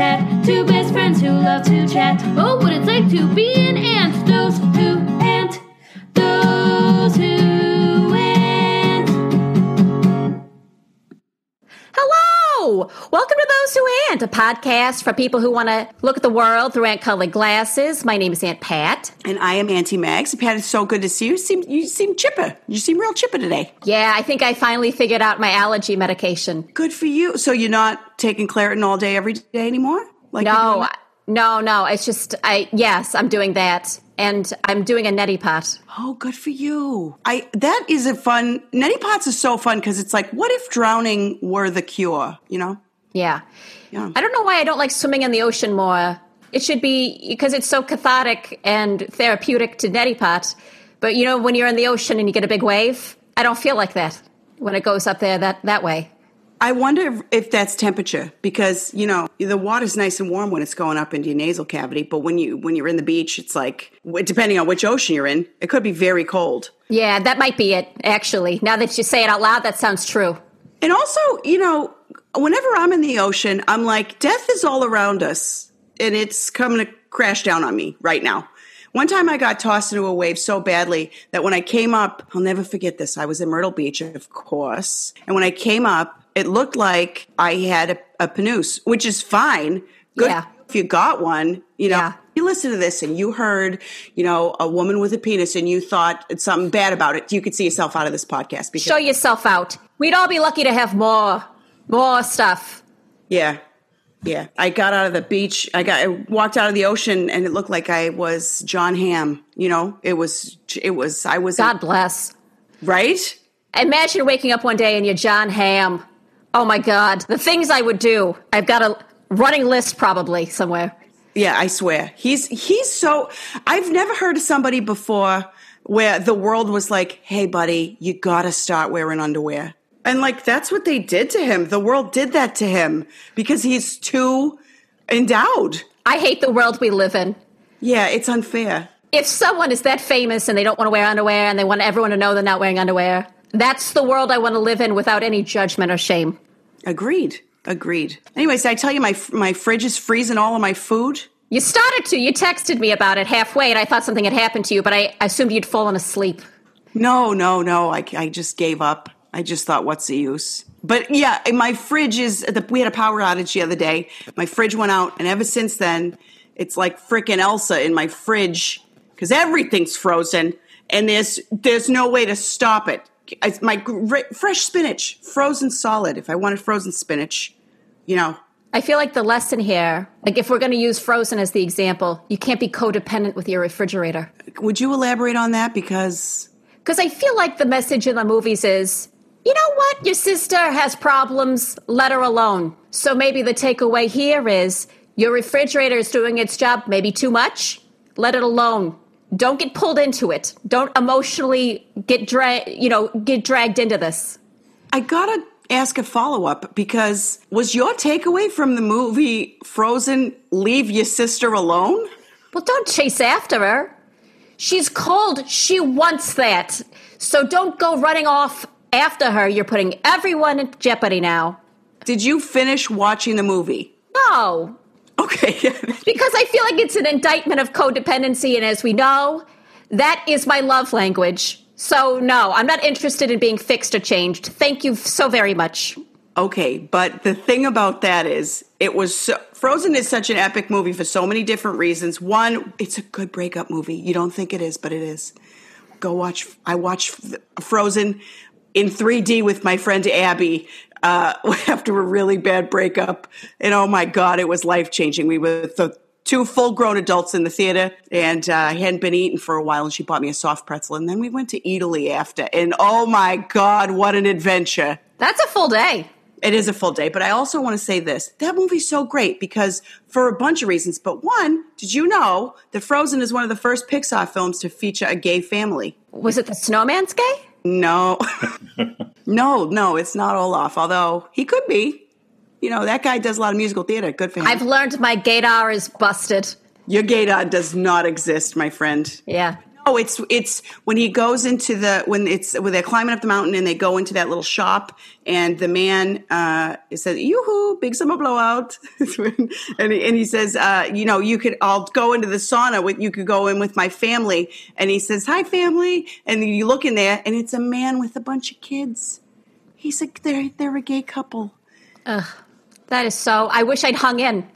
Two best friends who love to chat. Oh, what it's like to be an To Who Ant, a podcast for people who want to look at the world through ant colored glasses. My name is Aunt Pat. And I am Auntie Mags. Pat, it's so good to see you. You seem, you seem chipper. You seem real chipper today. Yeah, I think I finally figured out my allergy medication. Good for you. So you're not taking Claritin all day, every day anymore? Like No, no, no. It's just, I, yes, I'm doing that. And I'm doing a neti pot. Oh, good for you. I that is a fun. Neti pots is so fun because it's like, what if drowning were the cure? You know? Yeah. Yeah. I don't know why I don't like swimming in the ocean more. It should be because it's so cathartic and therapeutic to neti pot. But you know, when you're in the ocean and you get a big wave, I don't feel like that when it goes up there that, that way. I wonder if, if that's temperature because you know the water's nice and warm when it's going up into your nasal cavity, but when you when you're in the beach, it's like depending on which ocean you're in, it could be very cold. Yeah, that might be it, actually. Now that you say it out loud, that sounds true. And also, you know, whenever I'm in the ocean, I'm like, death is all around us and it's coming to crash down on me right now. One time I got tossed into a wave so badly that when I came up, I'll never forget this. I was in Myrtle Beach, of course. And when I came up, it looked like I had a, a panoose, which is fine. Good Yeah. if you got one, you know. Yeah. You listen to this and you heard, you know, a woman with a penis and you thought something bad about it. You could see yourself out of this podcast because Show yourself out. We'd all be lucky to have more, more stuff. Yeah. Yeah. I got out of the beach. I got I walked out of the ocean and it looked like I was John Hamm. You know, it was it was I was God bless. right? Imagine waking up one day and you're John Hamm. Oh my God. The things I would do. I've got a running list probably somewhere. Yeah, I swear. He's he's so I've never heard of somebody before where the world was like, "Hey buddy, you got to start wearing underwear." And like that's what they did to him. The world did that to him because he's too endowed. I hate the world we live in. Yeah, it's unfair. If someone is that famous and they don't want to wear underwear and they want everyone to know they're not wearing underwear, that's the world I want to live in without any judgment or shame. Agreed. Agreed. Anyways, I tell you my my fridge is freezing all of my food? You started to. You texted me about it halfway, and I thought something had happened to you, but I assumed you'd fallen asleep. No, no, no. I, I just gave up. I just thought, what's the use? But yeah, my fridge is. The, we had a power outage the other day. My fridge went out, and ever since then, it's like freaking Elsa in my fridge because everything's frozen, and there's there's no way to stop it. It's my gr- fresh spinach, frozen solid. If I wanted frozen spinach, you know, I feel like the lesson here, like if we're going to use Frozen as the example, you can't be codependent with your refrigerator. would you elaborate on that? Because Because I feel like the message in the movies is, you know what? Your sister has problems, let her alone. So maybe the takeaway here is your refrigerator is doing its job, maybe too much, let it alone. Don't get pulled into it. Don't emotionally get dra- you know, get dragged into this. I gotta ask a follow up because was your takeaway from the movie Frozen leave your sister alone? Well, don't chase after her. She's cold. She wants that. So don't go running off after her. You're putting everyone in jeopardy now. Did you finish watching the movie? No, Okay. because I feel like it's an indictment of codependency. And as we know, that is my love language. So, no, I'm not interested in being fixed or changed. Thank you so very much. okay, but the thing about that is, it was so, Frozen is such an epic movie for so many different reasons. One, it's a good breakup movie. You don't think it is, but it is. Go watch. I watched Frozen in 3D with my friend Abby uh, after a really bad breakup, and oh my god, it was life changing. We were the two full grown adults in the theater, and uh, I hadn't been eating for a while, and she bought me a soft pretzel, and then we went to Italy after, and oh my god, what an adventure! That's a full day. It is a full day, but I also want to say this. That movie's so great because for a bunch of reasons. But one, did you know that Frozen is one of the first Pixar films to feature a gay family? Was it the snowman's gay? No. no, no, it's not Olaf, although he could be. You know, that guy does a lot of musical theater. Good for him. I've learned my gaydar is busted. Your gaydar does not exist, my friend. Yeah. No, Oh, it's it's when he goes into the when it's when they're climbing up the mountain and they go into that little shop and the man uh, says, "Yoo-hoo, big summer blowout," and, he, and he says, uh, "You know, you could I'll go into the sauna with you could go in with my family," and he says, "Hi, family," and you look in there and it's a man with a bunch of kids. He's like they're they're a gay couple. Ugh, That is so. I wish I'd hung in.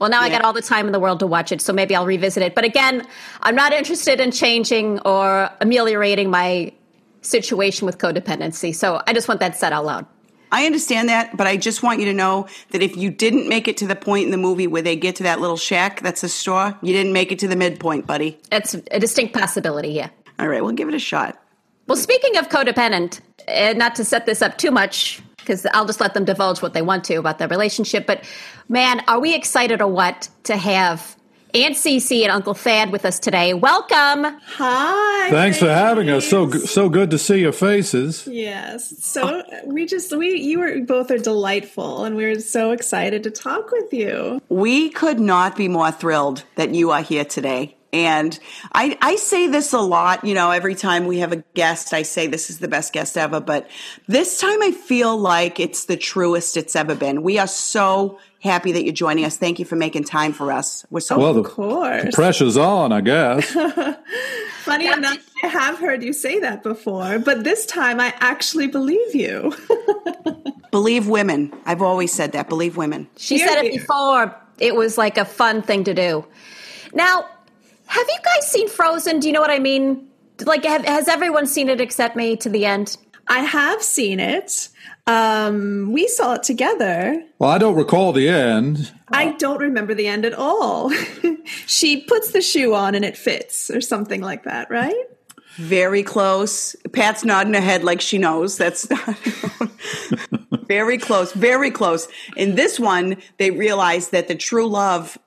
Well, now I Yeah. got all the time in the world to watch it, so maybe I'll revisit it. But again, I'm not interested in changing or ameliorating my situation with codependency. So I just want that said out loud. I understand that, but I just want you to know that if you didn't make it to the point in the movie where they get to that little shack that's a store, you didn't make it to the midpoint, buddy. It's a distinct possibility, yeah. All right, we'll give it a shot. Well, speaking of codependent, and not to set this up too much, because I'll just let them divulge what they want to about their relationship, but man, are we excited or what to have Aunt Cece and Uncle Thad with us today? Welcome. Hi. Thanks for having us. So so good to see your faces. Yes. So we just we you were both are delightful and we are so excited to talk with you. We could not be more thrilled that you are here today. And I, I say this a lot, you know, every time we have a guest, I say this is the best guest ever. But this time I feel like it's the truest it's ever been. We are so happy that you're joining us. Thank you for making time for us. We're so Well, the, Of course. pressure's on, I guess. Funny enough, I have heard you say that before, but this time I actually believe you. believe women. I've always said that. Believe women. She Here, said it here. before. It was like a fun thing to do. Now, have you guys seen Frozen? Do you know what I mean? Like, have, has everyone seen it except me to the end? I have seen it. Um, we saw it together. Well, I don't recall the end. I don't remember the end at all. she puts the shoe on and it fits, or something like that, right? Very close. Pat's nodding her head like she knows. That's not. very close. Very close. In this one, they realize that the true love,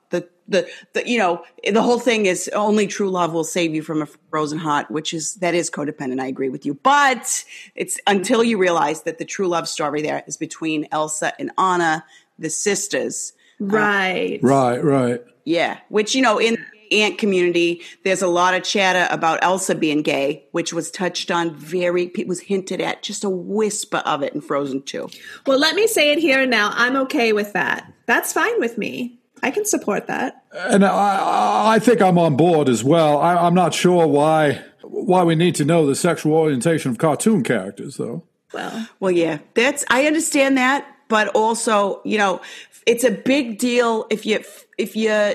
the, the, the, you know, the whole thing is only true love will save you from a frozen heart, which is, that is codependent. I agree with you. But it's until you realize that the true love story there is between Elsa and Anna, the sisters. Uh, right. Right, right. Yeah, which you know in the aunt community, there's a lot of chatter about Elsa being gay, which was touched on very, it was hinted at, just a whisper of it in Frozen Two. Well, let me say it here and now. I'm okay with that. That's fine with me. I can support that. And I, I think I'm on board as well. I, I'm not sure why why we need to know the sexual orientation of cartoon characters, though. Well, Well, yeah, that's I understand that, but also, you know, it's a big deal if you if you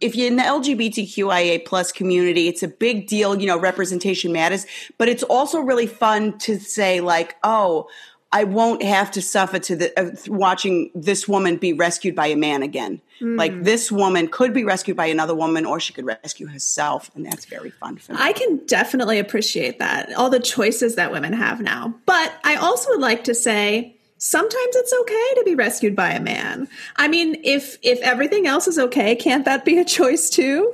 if you're in the LGBTQIA plus community, it's a big deal. You know, representation matters, but it's also really fun to say like, oh. I won't have to suffer to the uh, watching this woman be rescued by a man again. Like this woman could be rescued by another woman, or she could rescue herself, and that's very fun for me. I can definitely appreciate that. All the choices that women have now. But I also would like to say sometimes it's okay to be rescued by a man. I mean, if if everything else is okay, can't that be a choice too?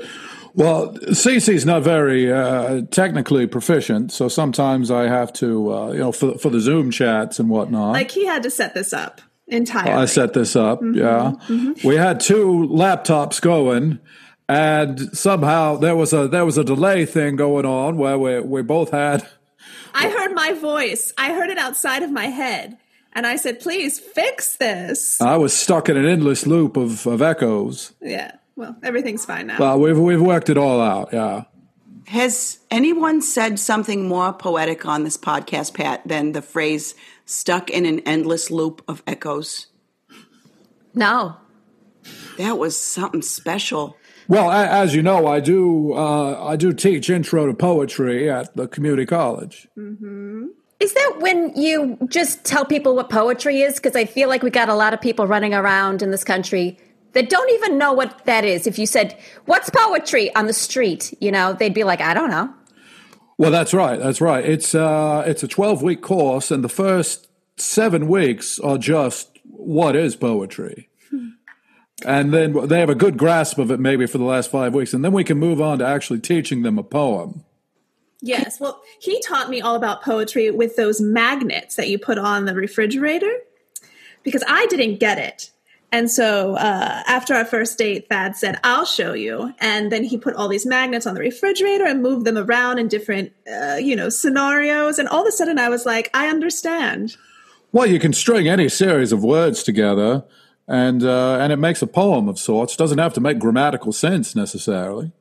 Well, Cece's not very uh, technically proficient, so sometimes I have to, uh, you know, for, for the Zoom chats and whatnot. Like he had to set this up entirely. I set this up. Mm-hmm, Yeah, we had two laptops going, and somehow there was a there was a delay thing going on where we we both had. I heard my voice. I heard it outside of my head. And I said, please fix this. I was stuck in an endless loop of, of echoes. yeah. Well, everything's fine now. Well, we've we've worked it all out. Yeah. Has anyone said something more poetic on this podcast, Pat, than the phrase stuck in an endless loop of echoes? No. That was something special. Well, as you know, I do uh, I do teach intro to poetry at the community college. Is that when you just tell people what poetry is? Because I feel like we got a lot of people running around in this country that don't even know what that is. If you said, What's poetry on the street? You know, they'd be like, I don't know. Well, that's right. That's right. It's uh, it's a twelve week course, and the first seven weeks are just what is poetry. And then they have a good grasp of it maybe for the last five weeks. And then we can move on to actually teaching them a poem. yes. Well, he taught me all about poetry with those magnets that you put on the refrigerator because I didn't get it. And so uh, after our first date, Thad said, I'll show you. And then he put all these magnets on the refrigerator and moved them around in different, uh, you know, scenarios. And all of a sudden I was like, I understand. Well, you can string any series of words together, and uh, and it makes a poem of sorts. Doesn't have to make grammatical sense necessarily.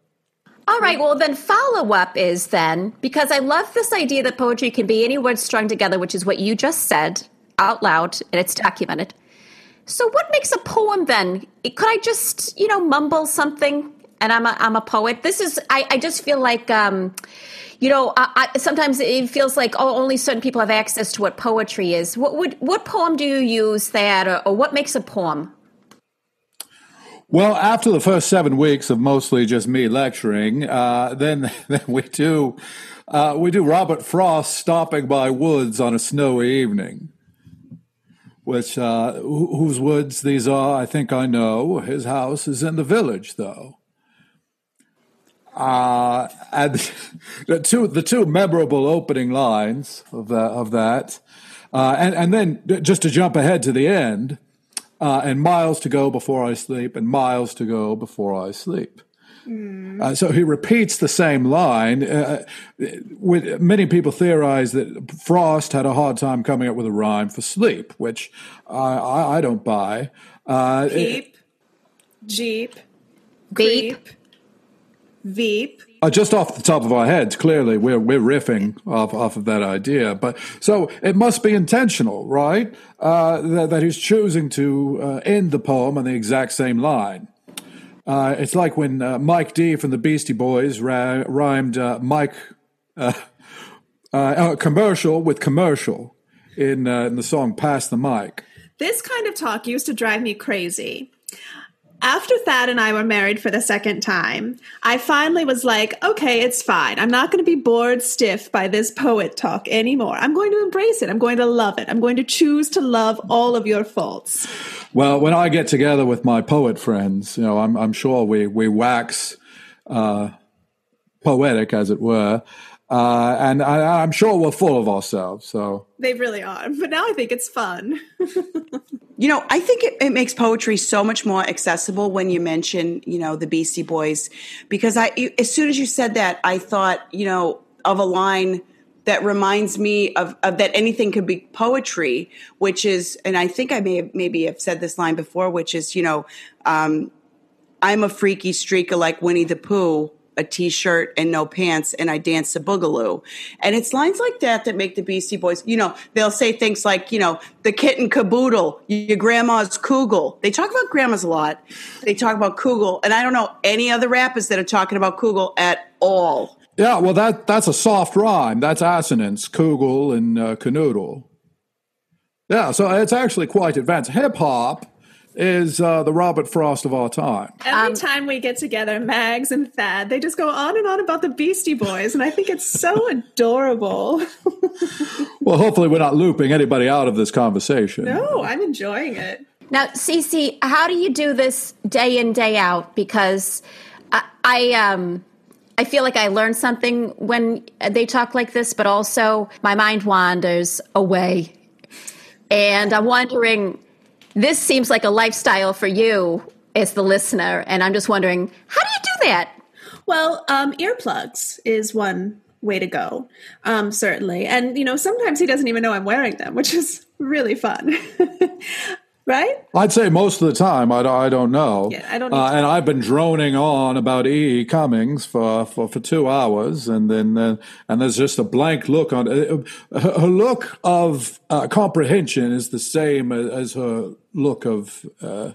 All right, well, then follow up is then, because I love this idea that poetry can be any word strung together, which is what you just said out loud, and it's documented. So, what makes a poem then? Could I just, you know, mumble something and I'm a, I'm a poet? This is, I, I just feel like, um, you know, I, I, sometimes it feels like oh, only certain people have access to what poetry is. What would, what poem do you use that, or, or what makes a poem? Well, after the first seven weeks of mostly just me lecturing, uh, then then we do uh, we do Robert Frost stopping by woods on a snowy evening which uh, whose woods these are, I think I know. His house is in the village, though. Uh, and the two the two memorable opening lines of that of that, uh, and and then just to jump ahead to the end, uh, and miles to go before I sleep, and miles to go before I sleep. Mm. Uh, so he repeats the same line. Uh, with, many people theorize that Frost had a hard time coming up with a rhyme for sleep, which I, I, I don't buy. Uh, Peep, Jeep, Beep, Veep. Uh, just off the top of our heads, clearly we're we're riffing off off of that idea. But so it must be intentional, right? Uh, that, that he's choosing to uh, end the poem on the exact same line. Uh, it's like when uh, Mike D from the Beastie Boys ra- rhymed uh, Mike uh, uh, uh, commercial with commercial in in the song "Pass the Mic." This kind of talk used to drive me crazy. After Thad and I were married for the second time, I finally was like, okay, it's fine. I'm not going to be bored stiff by this poet talk anymore. I'm going to embrace it. I'm going to love it. I'm going to choose to love all of your faults. Well, when I get together with my poet friends, you know, I'm, I'm sure we, we wax uh, poetic, as it were. Uh, and I, am sure we're full of ourselves. So they really are. But now I think it's fun. you know, I think it, it, makes poetry so much more accessible when you mention, you know, the Beastie Boys, because I, as soon as you said that, I thought, you know, of a line that reminds me of, of, that anything could be poetry, which is, and I think I may have, maybe have said this line before, which is, you know, um, I'm a freaky streaker like Winnie the Pooh, a t-shirt and no pants, and I dance a boogaloo. And it's lines like that that make the Beastie Boys, you know, they'll say things like, you know, the kitten caboodle, your grandma's kugel. They talk about grandmas a lot. They talk about kugel, and I don't know any other rappers that are talking about kugel at all. Yeah, well, that that's a soft rhyme. That's assonance, kugel and uh, canoodle. Yeah, so it's actually quite advanced. Hip hop is uh, the Robert Frost of our time. Every um, time we get together, Mags and Thad, they just go on and on about the Beastie Boys, and I think it's so adorable. well, hopefully, we're not looping anybody out of this conversation. No, I'm enjoying it. Now, Cece, how do you do this day in day out? Because I, I um I feel like I learn something when they talk like this, but also my mind wanders away. And I'm wondering, this seems like a lifestyle for you as the listener. And I'm just wondering, how do you do that? Well, um, earplugs is one way to go, um, certainly. And, you know, sometimes he doesn't even know I'm wearing them, which is really fun. right? I'd say most of the time I, I don't know. Yeah, I don't. Uh, and I've been droning on about E. E. Cummings for, for, for two hours, and then uh, and there's just a blank look on uh, her look of uh, comprehension is the same as her look of. Uh,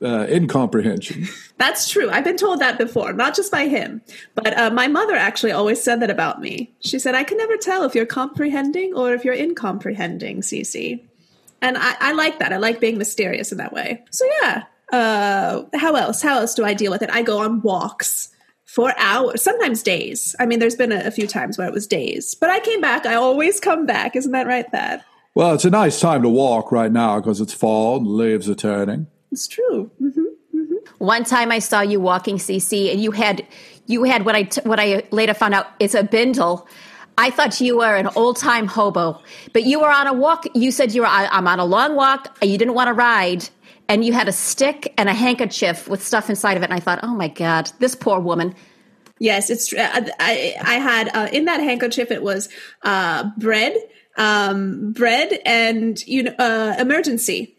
uh, incomprehension. That's true. I've been told that before, not just by him, but uh, my mother actually always said that about me. She said, I can never tell if you're comprehending or if you're incomprehending, Cece and I, I like that. I like being mysterious in that way. So yeah. Uh, how else? How else do I deal with it? I go on walks for hours, sometimes days. I mean, there's been a, a few times where it was days, but I came back. I always come back. Isn't that right, Thad? Well, it's a nice time to walk right now because it's fall and leaves are turning. It's true. Mm-hmm, mm-hmm. One time I saw you walking, Cece, and you had you had what I t- what I later found out it's a bindle I thought you were an old time hobo, but you were on a walk. You said you were, I- I'm on a long walk. You didn't want to ride. And you had a stick and a handkerchief with stuff inside of it. And I thought, oh my God, this poor woman. Yes, it's. Uh, I I had uh, in that handkerchief. It was uh, bread, um, bread, and you know, uh, Emergen-C.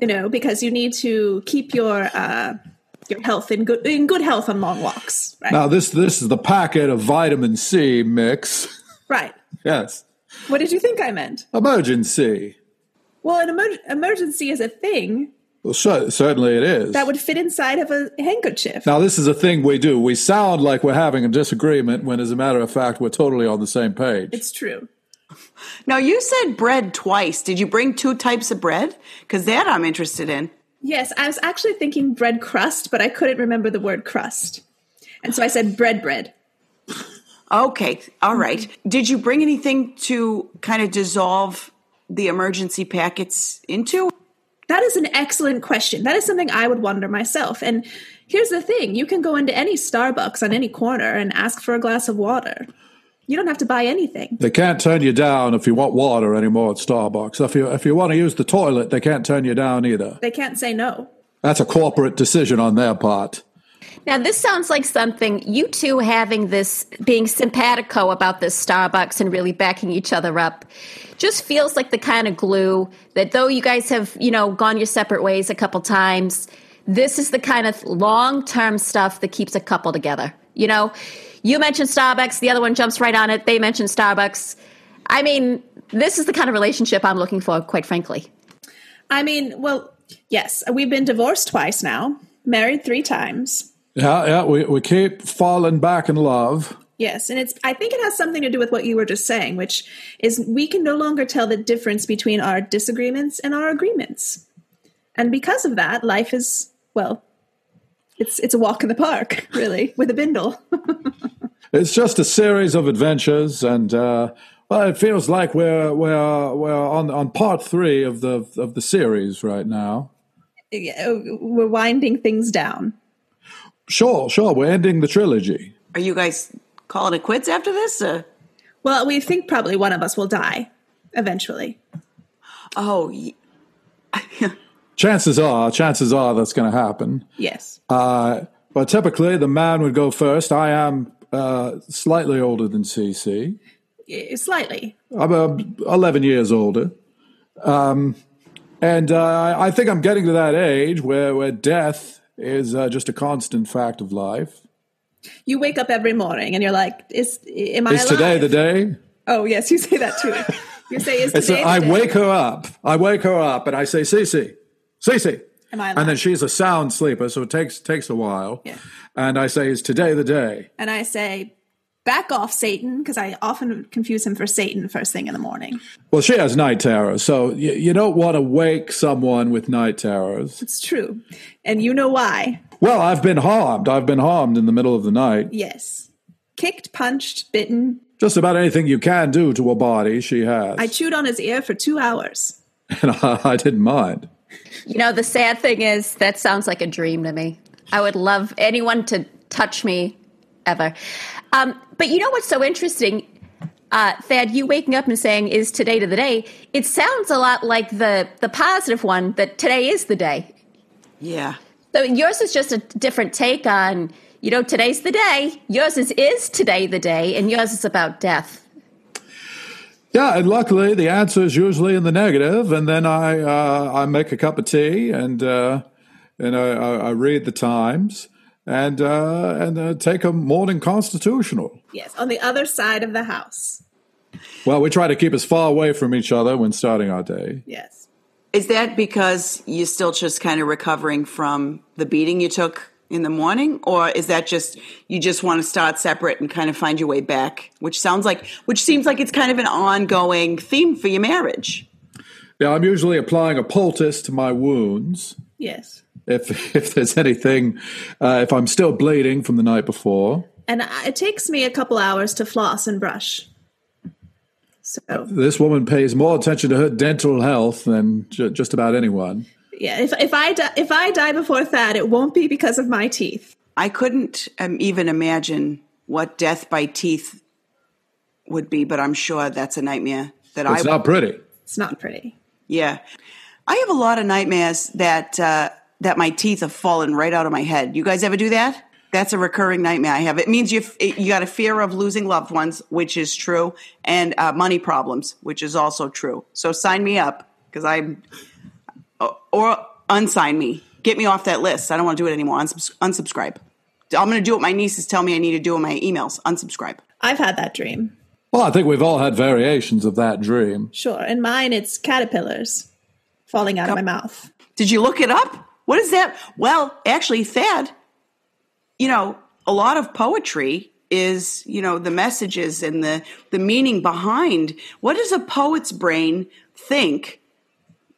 You know, because you need to keep your uh, your health in good in good health on long walks. Right. Now this this is the packet of vitamin C mix. Right. yes, What did you think I meant? emergency. Well, an emer- emergency is a thing Well, cer- certainly it is. that would fit inside of a handkerchief. now this is a thing we do. We sound like we're having a disagreement when, as a matter of fact, we're totally on the same page. It's true. Now you said bread twice. Did you bring two types of bread? Because that I'm interested in. Yes, I was actually thinking bread crust, but I couldn't remember the word crust. And so I said bread bread. Okay, all right. Did you bring anything to kind of dissolve the Emergen-C packets into? That is an excellent question. That is something I would wonder myself. And here's the thing you can go into any Starbucks on any corner and ask for a glass of water. You don't have to buy anything. They can't turn you down if you want water anymore at Starbucks. If you if you want to use the toilet, they can't turn you down either. They can't say no. That's a corporate decision on their part. Now, this sounds like something you two having this being simpatico about this Starbucks and really backing each other up just feels like the kind of glue that though you guys have, you know, gone your separate ways a couple times, this is the kind of long term stuff that keeps a couple together. You know, you mentioned Starbucks, the other one jumps right on it. They mentioned Starbucks. I mean, this is the kind of relationship I'm looking for, quite frankly. I mean, well, yes, we've been divorced twice now, married three times. Yeah, yeah, we, we keep falling back in love. Yes, and it's I think it has something to do with what you were just saying, which is we can no longer tell the difference between our disagreements and our agreements. And because of that, life is well, it's it's a walk in the park, really, with a bindle. It's just a series of adventures, and uh, well, it feels like we're we're we're on on part three of the of the series right now. Yeah, we're winding things down. Sure, sure, we're ending the trilogy. Are you guys calling it quits after this? Uh, Well, we think probably one of us will die eventually. oh, y- Chances are, chances are that's going to happen. Yes. Uh, but typically, the man would go first. I am uh, slightly older than Cece. Slightly. I'm uh, 11 years older. Um, and uh, I think I'm getting to that age where, where death is uh, just a constant fact of life. You wake up every morning and you're like, "Is am I Is today the day? Oh yes, you say that too. You say, "Is today the I day?" wake her up. I wake her up and I say, Cece, Cece. Am I And then she's a sound sleeper, so it takes takes a while. Yeah. And I say, Is today the day? and I say, "Back off, Satan," because I often confuse him for Satan first thing in the morning. Well, she has night terrors, so you, you don't want to wake someone with night terrors. It's true, and you know why? Well, I've been harmed. I've been harmed in the middle of the night. Yes, kicked, punched, bitten. Just about anything you can do to a body, she has. I chewed on his ear for two hours. and I, I didn't mind. You know, the sad thing is that sounds like a dream to me. I would love anyone to touch me ever. Um, but you know what's so interesting? Uh, Thad, you waking up and saying, is today to the day? It sounds a lot like the, the positive one that today is the day. yeah. So yours is just a different take on, you know, today's the day. Yours is, is today the day, and yours is about death. Yeah, and luckily the answer is usually in the negative, and then I uh, I make a cup of tea and uh, and I, I, I read the Times and uh, and uh, take a morning constitutional. Yes, on the other side of the house. Well, we try to keep as far away from each other when starting our day. Yes. Is that because you're still just kind of recovering from the beating you took in the morning? Or is that just you just want to start separate and kind of find your way back? Which sounds like, which seems like it's kind of an ongoing theme for your marriage. Yeah, I'm usually applying a poultice to my wounds Yes. if if there's anything, uh, if I'm still bleeding from the night before. And it takes me a couple hours to floss and brush. So This woman pays more attention to her dental health than ju- just about anyone. Yeah, if if I die, if I die before Thad, it won't be because of my teeth. I couldn't um, even imagine what death by teeth would be, but I'm sure that's a nightmare that It's I not pretty. It's not pretty. Yeah, I have a lot of nightmares that uh, that my teeth have fallen right out of my head. You guys ever do that? That's a recurring nightmare I have. It means you you got a fear of losing loved ones, which is true, and uh, money problems, which is also true. So sign me up because I'm Uh, or unsign me. Get me off that list. I don't want to do it anymore. Unsubs- unsubscribe. I'm going to do what my nieces tell me I need to do in my emails. Unsubscribe. I've had that dream. Well, I think we've all had variations of that dream. Sure. And mine, it's caterpillars falling out of my mouth. Did you look it up? What is that? Well, actually, Thad, you know, a lot of poetry is, you know, the messages and the, the meaning behind what does a poet's brain think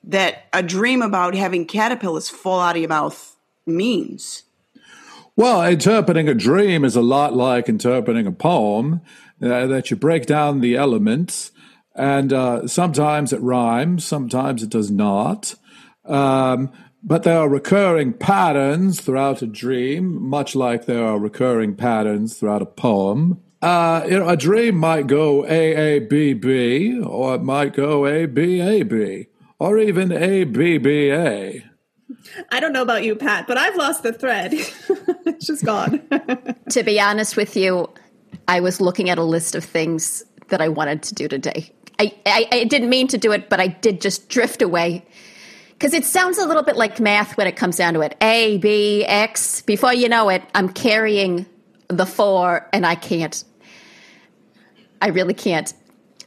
that a dream about having caterpillars fall out of your mouth means? Well, interpreting a dream is a lot like interpreting a poem, uh, that you break down the elements, and uh, sometimes it rhymes, sometimes it does not. Um, but there are recurring patterns throughout a dream, much like there are recurring patterns throughout a poem. Uh, you know, a dream might go A A B B, or it might go A B A B, or even A B B A. I don't know about you, Pat, but I've lost the thread. it's just gone. To be honest with you, I was looking at a list of things that I wanted to do today. I, I, I didn't mean to do it, but I did just drift away. Because it sounds a little bit like math when it comes down to it. A, B, X. Before you know it, I'm carrying the four and I can't. I really can't.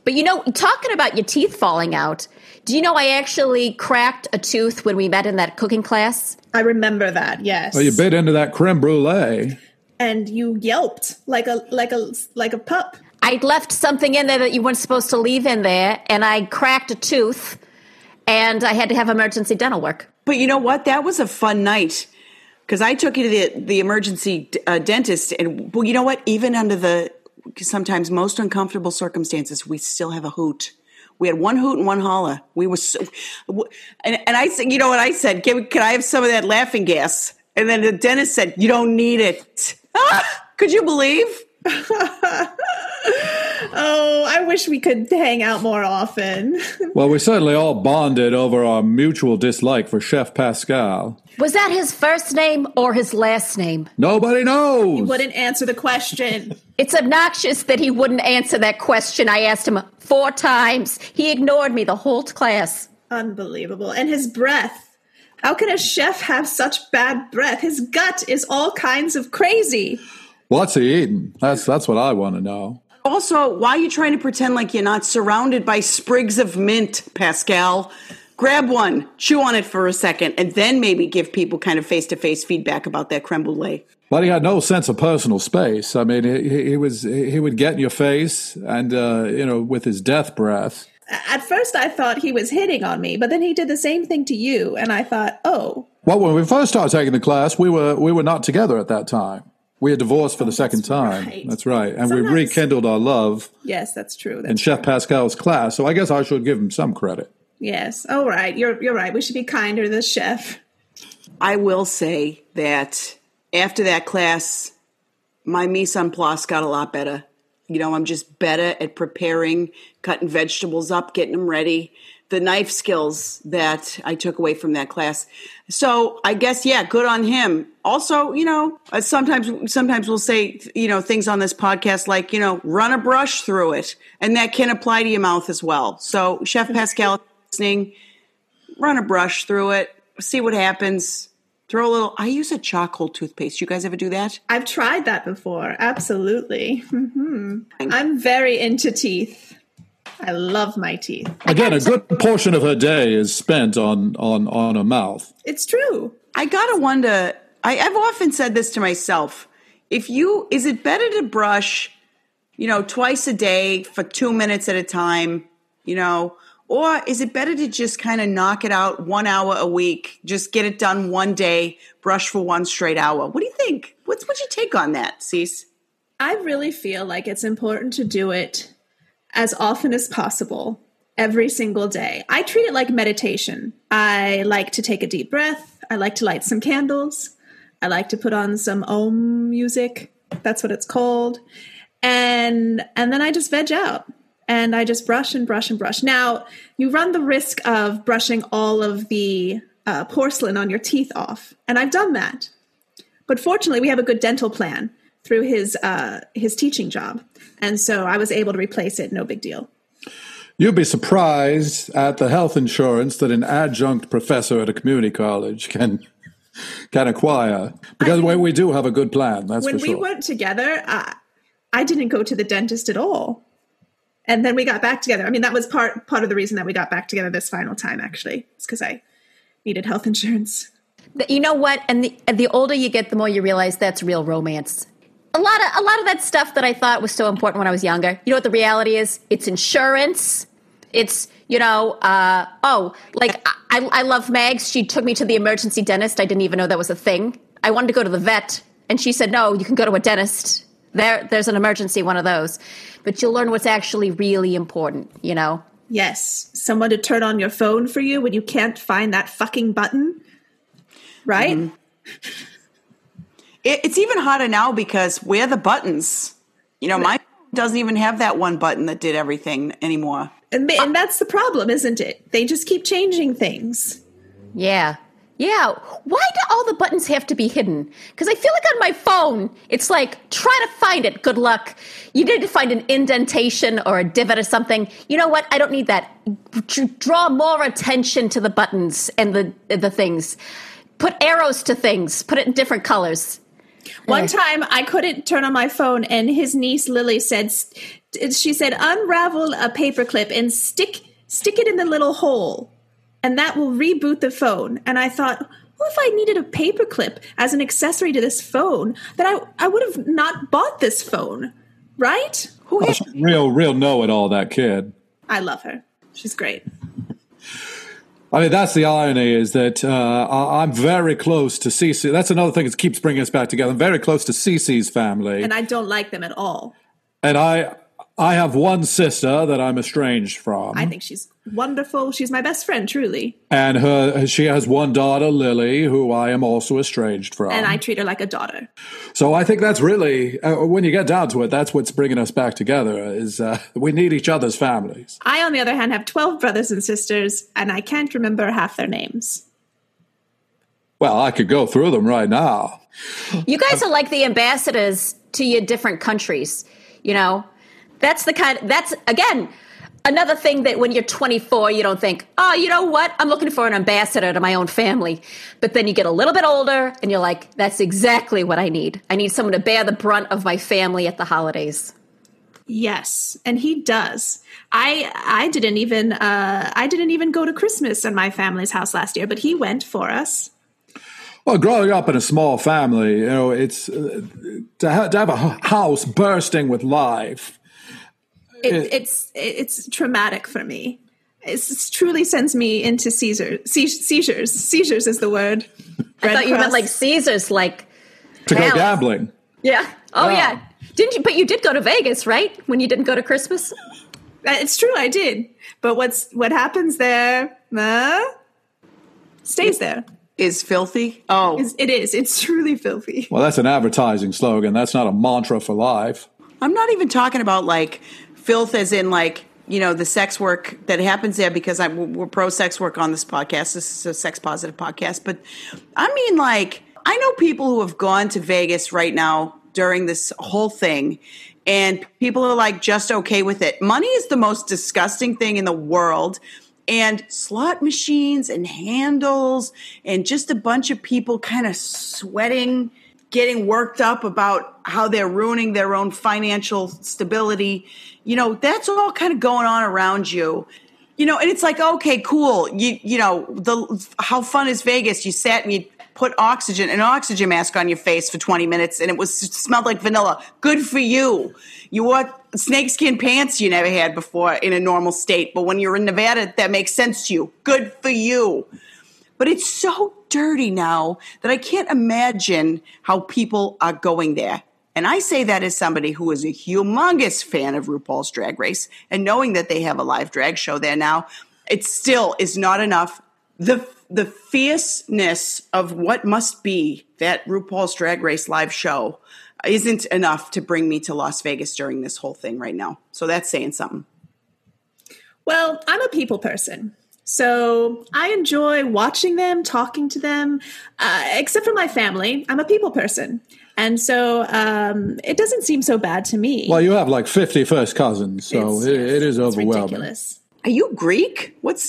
But you know, talking about your teeth falling out, do you know I actually cracked a tooth when we met in that cooking class? I remember that. Yes. Well, you bit into that creme brulee. and you yelped like a like a like a pup. I left something in there that you weren't supposed to leave in there, and I cracked a tooth, and I had to have emergency dental work. But you know what? That was a fun night because I took you to the the emergency uh, dentist, and well, you know what? Even under the sometimes most uncomfortable circumstances, we still have a hoot. We had one hoot and one holler. We were so, and, and I said, you know what I said? Can, can I have some of that laughing gas? And then the dentist said, you don't need it. Ah, could you believe? Oh, I wish we could hang out more often. Well, we certainly all bonded over our mutual dislike for Chef Pascal. Was that his first name or his last name? Nobody knows. He wouldn't answer the question. It's obnoxious that he wouldn't answer that question. I asked him four times. He ignored me the whole class. Unbelievable. And his breath. How can a chef have such bad breath? His gut is all kinds of crazy. What's he eating? That's that's what I want to know. Also, why are you trying to pretend like you're not surrounded by sprigs of mint, Pascal? Grab one, chew on it for a second, and then maybe give people kind of face to face feedback about that creme brulee. But he had no sense of personal space. I mean, he, he was he would get in your face, and uh, you know, with his death breath. At first, I thought he was hitting on me, but then he did the same thing to you, and I thought, oh, Well, when we first started taking the class, we were we were not together at that time. We had divorced for the oh, second time. right. That's right, and we Sometimes- rekindled our love yes, that's true. in That's Chef Pascal's class. So I guess I should give him some credit. yes. All right, you're you're right. We should be kinder to the chef. I will say that after that class, my mise en place got a lot better. You know, I'm just better at preparing, cutting vegetables up, getting them ready. The knife skills that I took away from that class. So I guess, yeah, good on him. Also, you know, uh, sometimes, sometimes we'll say, you know, things on this podcast like, you know, run a brush through it, and that can apply to your mouth as well. So, Chef Pascal, listening, run a brush through it, see what happens. Throw a little. I use a charcoal toothpaste. You guys ever do that? I've tried that before. Absolutely. hmm I'm very into teeth. I love my teeth. Again, a good portion of her day is spent on on on her mouth. It's true. I gotta wonder. I, I've often said this to myself. If you, is it better to brush, you know, twice a day for two minutes at a time, you know, or is it better to just kind of knock it out one hour a week, just get it done one day, brush for one straight hour? What do you think? What's what's your take on that, Cease? I really feel like it's important to do it as often as possible every single day. I treat it like meditation. I like to take a deep breath. I like to light some candles. I like to put on some Om music. That's what it's called. and and then I just veg out and I just brush and brush and brush. Now you run the risk of brushing all of the uh, porcelain on your teeth off, and I've done that. But fortunately, we have a good dental plan through his uh, his teaching job, and so I was able to replace it. No big deal. You'd be surprised at the health insurance that an adjunct professor at a community college can can acquire because I we do have a good plan. That's when for sure. we went together. Uh, I didn't go to the dentist at all, and then we got back together. I mean, that was part part of the reason that we got back together this final time. Actually, it's because I needed health insurance. You know what? And the, and the older you get, the more you realize that's real romance. A lot of a lot of that stuff that I thought was so important when I was younger. You know what the reality is? It's insurance. It's you know, uh, oh, like I, I love Mags. She took me to the emergency dentist. I didn't even know that was a thing. I wanted to go to the vet, and she said, "No, you can go to a dentist. There, there's an emergency, one of those." But you'll learn what's actually really important. You know, Yes, someone to turn on your phone for you when you can't find that fucking button. Right? Mm-hmm. It, it's even harder now because where the buttons? You know, my phone doesn't even have that one button that did everything anymore. And, ma- and that's the problem, isn't it? They just keep changing things. Yeah. Yeah. Why do all the buttons have to be hidden? Because I feel like on my phone, it's like, try to find it. Good luck. You need to find an indentation or a divot or something. You know what? I don't need that. D- Draw more attention to the buttons and the, the things. Put arrows to things. Put it in different colors. One eh. time I couldn't turn on my phone, and his niece Lily said, she said, unravel a paperclip and stick stick it in the little hole, and that will reboot the phone. And I thought, well, if I needed a paperclip as an accessory to this phone, then I I would have not bought this phone, right? Who Oh, she's real, real know it all. That kid. I love her. She's great. I mean, that's the irony is that uh, I'm very close to Cece. That's another thing that keeps bringing us back together. I'm very close to Cece's family, And I don't like them at all. and I I have one sister that I'm estranged from, I think she's wonderful. She's my best friend, truly. and her she has one daughter, Lily, who I am also estranged from. And I treat her like a daughter. so I think that's really uh, when you get down to it, that's what's bringing us back together. Is uh, we need each other's families. I, on the other hand, have 12 brothers and sisters, and I can't remember half their names. Well, I could go through them right now. You guys are like the ambassadors to your different countries. You know, that's the kind. That's again another thing that when you're 24, you don't think, oh, you know what? I'm looking for an ambassador to my own family. But then you get a little bit older, and you're like, that's exactly what I need. I need someone to bear the brunt of my family at the holidays. Yes, and he does. I I didn't even uh, I didn't even go to Christmas in my family's house last year, but he went for us. Well, growing up in a small family, you know, it's uh, to, ha- to have a house bursting with life. It, it's it's traumatic for me. It truly sends me into Caesar, se- seizures. Seizures is the word. I thought you meant like Caesar's, like To go Wow. gambling. yeah. Oh Wow. yeah. Didn't you? But you did go to Vegas, right? When you didn't go to Christmas. Uh, It's true, I did. But what's what happens there? Uh, stays there. Is filthy? Oh, It's- It is. It's truly filthy. Well, that's an advertising slogan. That's not a mantra for life. I'm not even talking about like filth as in like you know the sex work that happens there because I'm we're pro sex work on this podcast. This is a sex positive podcast, but I mean like I know people who have gone to Vegas right now during this whole thing. And people are like just okay with it. Money is the most disgusting thing in the world. And slot machines and handles and just a bunch of people kind of sweating getting worked up about how they're ruining their own financial stability. You know, that's all kind of going on around you. You know, and it's like, okay, cool. You you know, the how fun is Vegas? You sat and you put oxygen an oxygen mask on your face for 20 minutes and it was smelled like vanilla. Good for you. You wore snakeskin pants you never had before in a normal state, but when you're in Nevada that makes sense to you. Good for you but it's so dirty now that I can't imagine how people are going there. And I say that as somebody who is a humongous fan of RuPaul's Drag Race and knowing that they have a live drag show there now, it still is not enough. The the fierceness of what must be that RuPaul's Drag Race live show isn't enough to bring me to Las Vegas during this whole thing right now. So that's saying something. Well, I'm a people person. So I enjoy watching them, talking to them, uh, except for my family. I'm a people person. And so um, it doesn't seem so bad to me. Well, you have like 50 first cousins, so It's- it, it is it's overwhelming. ridiculous. Are you Greek? What's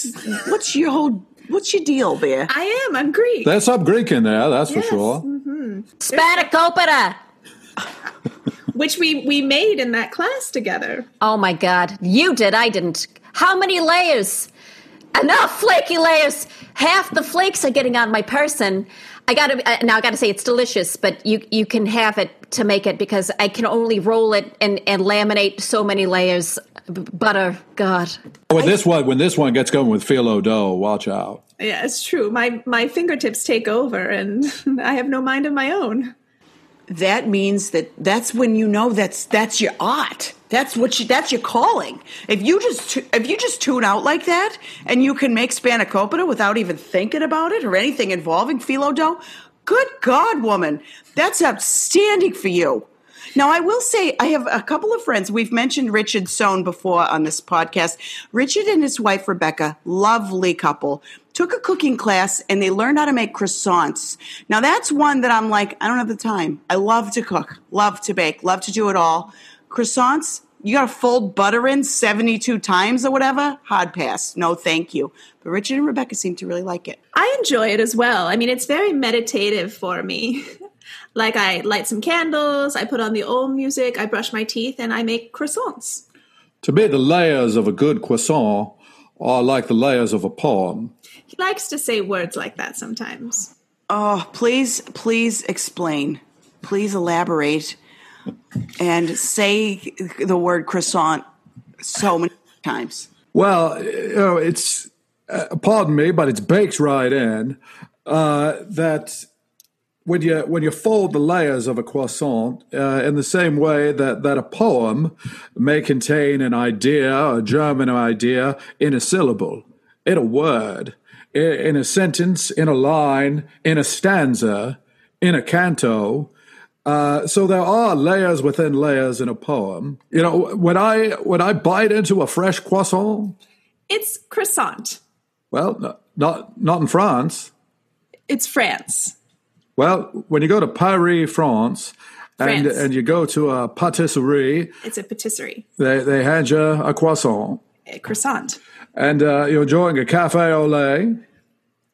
what's your whole what's your deal there? I am. I'm Greek. There's some Greek in there, that's Yes. for sure. Spanakopita. which we we made in that class together. Oh my God. You did. I didn't. How many layers? Enough flaky layers. Half the flakes are getting on my person. I gotta uh, now. I gotta say it's delicious, but you you can have it to make it because I can only roll it and and laminate so many layers. B- butter, God. With this one, when this one gets going with phyllo dough, watch out. Yeah, it's true. My my fingertips take over, and I have no mind of my own. That means that that's when you know that's that's your art. That's what you, that's your calling. If you just if you just tune out like that and you can make spanakopita without even thinking about it or anything involving phyllo dough, good God, woman, that's outstanding for you. Now, I will say I have a couple of friends. We've mentioned Richard Sohn before on this podcast. Richard and his wife Rebecca, lovely couple, took a cooking class and they learned how to make croissants. Now, that's one that I'm like, I don't have the time. I love to cook, love to bake, love to do it all. Croissants, you got to fold butter in 72 times or whatever. Hard pass. No, thank you. But Richard and Rebecca seem to really like it. I enjoy it as well. I mean, it's very meditative for me. like I light some candles, I put on the old music, I brush my teeth, and I make croissants. To me, the layers of a good croissant are like the layers of a poem. He likes to say words like that sometimes. Oh, please, please explain. Please elaborate and say the word croissant so many times. Well, you know, it's, uh, pardon me, but it's baked right in uh, that when you when you fold the layers of a croissant uh, in the same way that, that a poem may contain an idea, a German idea, in a syllable, in a word, i- in a sentence, in a line, in a stanza, in a canto. Uh, so there are layers within layers in a poem. You know, when I when I bite into a fresh croissant, It's croissant. well, no- not not in France. It's France. Well, when you go to Paris, France, and and you go to a patisserie, It's a patisserie. they they hand you a croissant, A croissant. And uh, you're enjoying a cafe au lait.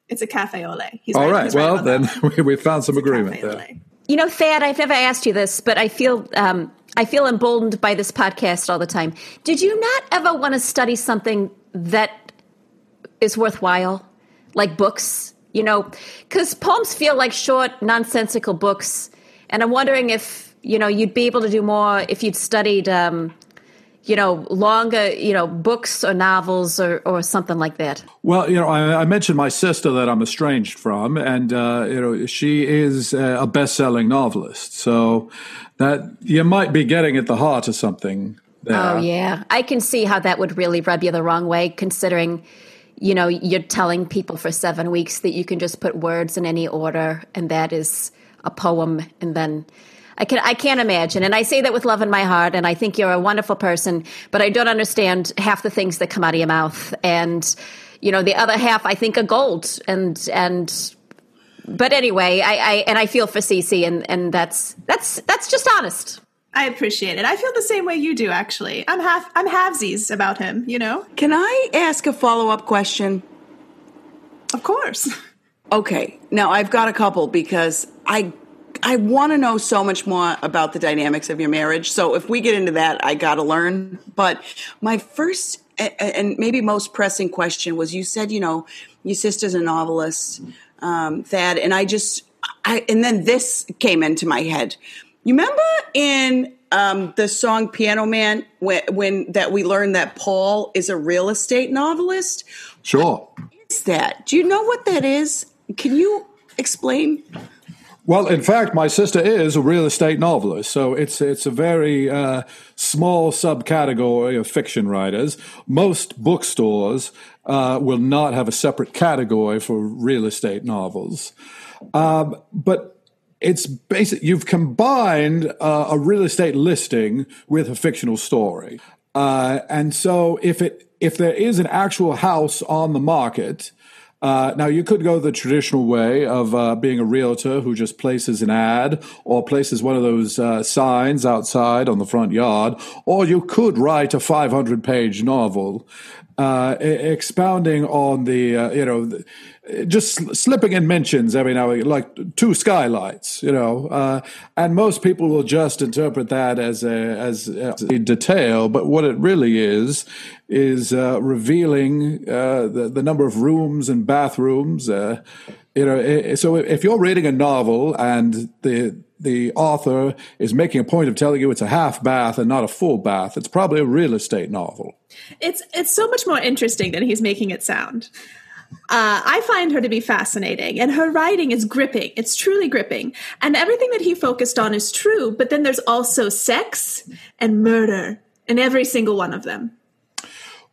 It's a cafe au lait. He's All right, he's well about then we, we found some It's agreement there. You know, Thad, I've never asked you this, but I feel um, I feel emboldened by this podcast all the time. Did you not ever want to study something that is worthwhile, like books? You know, because poems feel like short, nonsensical books, and I'm wondering if you know you'd be able to do more if you'd studied, um, you know, longer, you know, books or novels or or something like that. Well, you know, I, I mentioned my sister that I'm estranged from, and uh, you know, she is a best-selling novelist. So that you might be getting at the heart of something. There. Oh yeah, I can see how that would really rub you the wrong way, considering, you know, you're telling people for seven weeks that you can just put words in any order, and that is a poem, and then. I can I can't imagine, and I say that with love in my heart, and I think you're a wonderful person, but I don't understand half the things that come out of your mouth, and you know the other half I think are gold, and and but anyway, I, I and I feel for Cece, and and that's that's that's just honest. I appreciate it. I feel the same way you do, actually. I'm half I'm halvesies about him, you know? Can I ask a follow up question? Of course. Okay, now I've got a couple because I I want to know so much more about the dynamics of your marriage. So if we get into that, I got to learn. But my first and maybe most pressing question was: you said you know your sister's a novelist, um, Thad, and I just I and then this came into my head. You remember in um, the song Piano Man when, when that we learned that Paul is a real estate novelist? Sure. What's that? Do you know what that is? Can you explain? Well, in fact, my sister is a real estate novelist, so it's it's a very uh, small subcategory of fiction writers. Most bookstores uh, will not have a separate category for real estate novels, um, but it's basic. You've combined uh, a real estate listing with a fictional story, uh, and so if it if there is an actual house on the market. Uh, now, you could go the traditional way of uh, being a realtor who just places an ad or places one of those uh, signs outside on the front yard, or you could write a 500 page novel uh, expounding on the, uh, you know, the, just sl- slipping in mentions every now and again, like two skylights, you know, uh, and most people will just interpret that as a as a detail, but what it really is is uh, revealing uh, the the number of rooms and bathrooms. Uh, you know, so if you're reading a novel and the the author is making a point of telling you it's a half bath and not a full bath, it's probably a real estate novel. It's it's so much more interesting than he's making it sound. Uh, I find her to be fascinating, and her writing is gripping. It's truly gripping, and everything that he focused on is true. But then there's also sex and murder in every single one of them.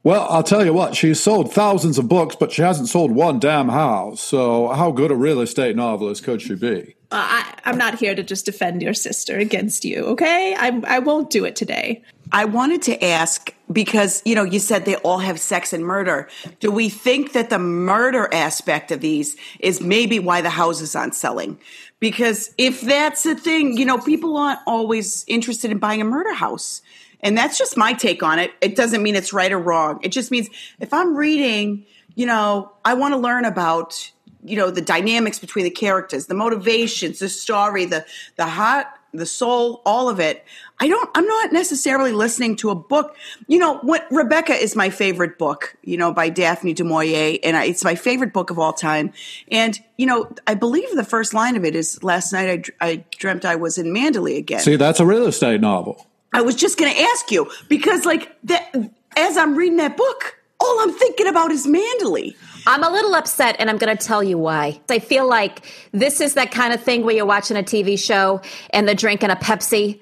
Well, I'll tell you what, she's sold thousands of books, but she hasn't sold one damn house. So, how good a real estate novelist could she be? Uh, I, I'm not here to just defend your sister against you, okay? I, I won't do it today. I wanted to ask because you know you said they all have sex and murder. Do we think that the murder aspect of these is maybe why the houses aren't selling? Because if that's the thing, you know, people aren't always interested in buying a murder house. And that's just my take on it. It doesn't mean it's right or wrong. It just means if I'm reading, you know, I want to learn about, you know, the dynamics between the characters, the motivations, the story, the the heart, the soul, all of it. I don't I'm not necessarily listening to a book. You know, what Rebecca is my favorite book, you know, by Daphne du Maurier, and I, it's my favorite book of all time. And, you know, I believe the first line of it is last night I, I dreamt I was in Manderley again. See, that's a real estate novel. I was just going to ask you because, like, that, as I'm reading that book, all I'm thinking about is Manderley. I'm a little upset, and I'm going to tell you why. I feel like this is that kind of thing where you're watching a TV show and they're drinking a Pepsi.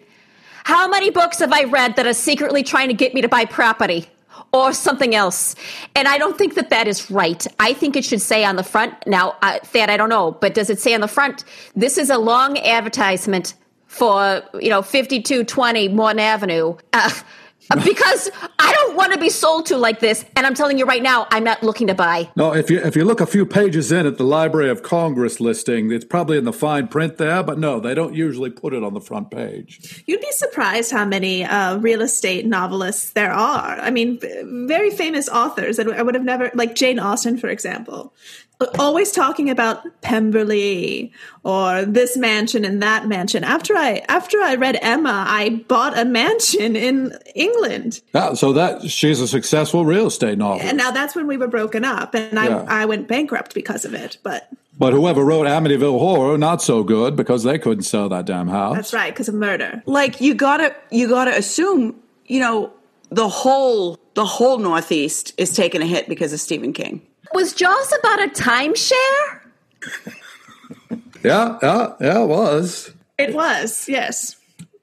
How many books have I read that are secretly trying to get me to buy property or something else? And I don't think that that is right. I think it should say on the front. Now, uh, Thad, I don't know, but does it say on the front? This is a long advertisement for you know 5220 Morton Avenue. Uh, because I don't want to be sold to like this, and I'm telling you right now, I'm not looking to buy. No, if you if you look a few pages in at the Library of Congress listing, it's probably in the fine print there, but no, they don't usually put it on the front page. You'd be surprised how many uh, real estate novelists there are. I mean, very famous authors that I would have never, like Jane Austen, for example, always talking about Pemberley or this mansion and that mansion. After I after I read Emma, I bought a mansion in England, Yeah, so that she's a successful real estate novelist. and now that's when we were broken up, and I Yeah. I went bankrupt because of it. But but whoever wrote Amityville Horror, not so good because they couldn't sell that damn house. that's right, because of murder. Like, you gotta, you gotta assume, you know, the whole, the whole Northeast is taking a hit because of Stephen King. Was Jaws about a timeshare? Yeah, yeah, yeah, it was. It was yes.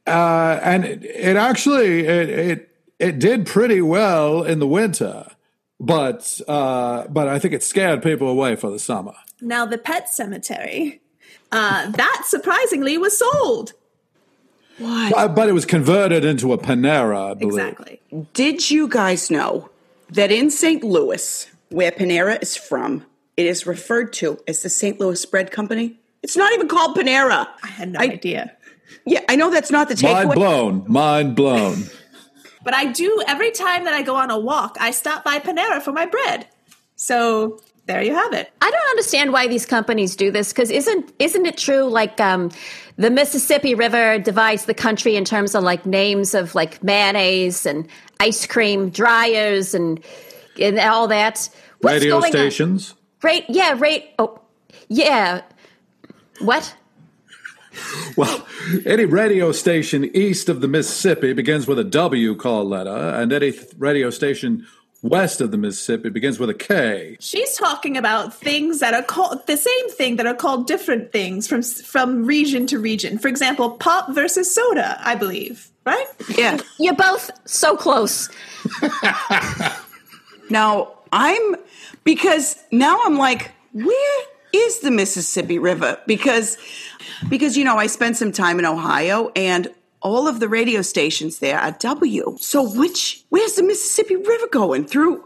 Uh, and it, it actually it, it it did pretty well in the winter, but uh, but I think it scared people away for the summer. Now the pet cemetery, uh, that surprisingly was sold. Uh, but it was converted into a Panera, I believe. Exactly. Did you guys know that in St. Louis, where Panera is from, it is referred to as the St. Louis Bread Company? It's not even called Panera. I had no I- idea. Yeah, I know that's not the takeaway. Mind takeaway. blown, mind blown. But I do every time that I go on a walk, I stop by Panera for my bread. So there you have it. I don't understand why these companies do this because isn't isn't it true like um, the Mississippi River divides the country in terms of like names of like mayonnaise and ice cream dryers and and all that. What's Radio going on? stations. Right? Yeah. Right. Oh, yeah. What? Well, any radio station east of the Mississippi begins with a W call letter, uh, and any th- radio station west of the Mississippi begins with a K. She's talking about things that are called the same thing that are called different things from from region to region. For example, pop versus soda, I believe. Right? Yeah. You're both so close. Now I'm because now I'm like, where is the Mississippi River because because you know I spent some time in Ohio and all of the radio stations there are W. So which where's the Mississippi River going through?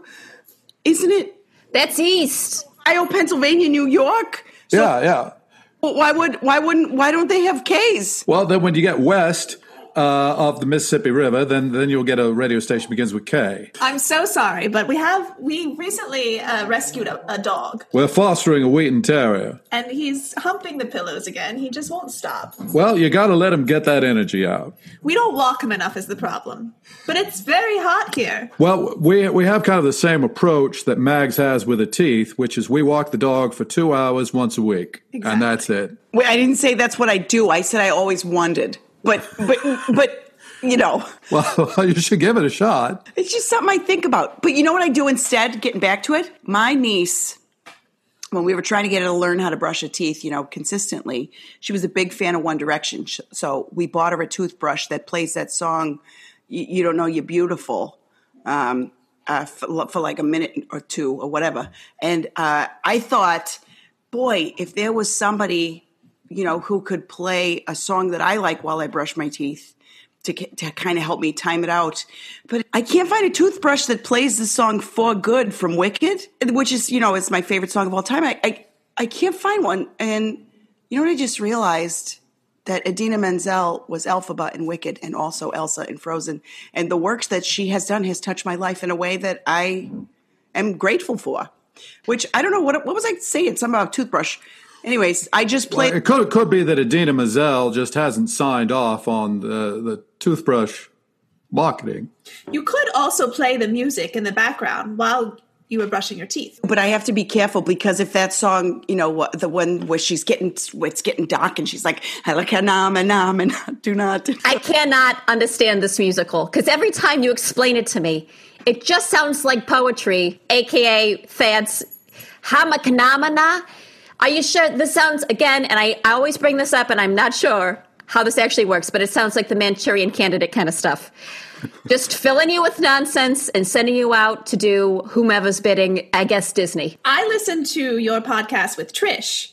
Isn't it That's east. Ohio, Pennsylvania, New York? So yeah, yeah. why would why wouldn't why don't they have K's? Well, then when you get west uh, of the Mississippi River, then then you'll get a radio station begins with K. I'm so sorry, but we have we recently uh, rescued a, a dog, We're fostering a Wheaten Terrier. and he's humping the pillows again. He just won't stop. Well, you got to let him get that energy out. We don't walk him enough is the problem. But it's very hot here. Well, we we have kind of the same approach that Mags has with the teeth, which is we walk the dog for two hours once a week, and that's it. Wait, I didn't say that's what I do. I said I always wondered. But but but you know, Well, you should give it a shot. it's just something I think about. But you know what I do instead? Getting back to it, my niece, when we were trying to get her to learn how to brush her teeth, you know, consistently, she was a big fan of One Direction. So we bought her a toothbrush that plays that song, "You, Don't Know You're Beautiful." Um, uh, for, for like a minute or two or whatever. And uh, I thought, boy, if there was somebody, you know, who could play a song that I like while I brush my teeth to, to kind of help me time it out. But I can't find a toothbrush that plays the song For Good from Wicked, which is, you know, it's my favorite song of all time. I, I, I can't find one. And you know what I just realized? That Idina Menzel was Elphaba in Wicked and also Elsa in Frozen. And the works that she has done has touched my life in a way that I am grateful for. Which I don't know what what was I saying? Something about toothbrush. Anyways, I just played. It could could be that Adina Mazel just hasn't signed off on the, the toothbrush marketing. You could also play the music in the background while you were brushing your teeth. but I have to be careful because if that song, you know, the one where she's getting, it's getting dark and she's like, "Halakanama do not. I cannot understand this musical because every time you explain it to me, it just sounds like poetry, aka Thad's Hamakanamana. Are you sure this sounds again? And I, I always bring this up, and I'm not sure how this actually works, but it sounds like the Manchurian candidate kind of stuff. Just filling you with nonsense and sending you out to do whomever's bidding, I guess Disney. I listened to your podcast with Trish,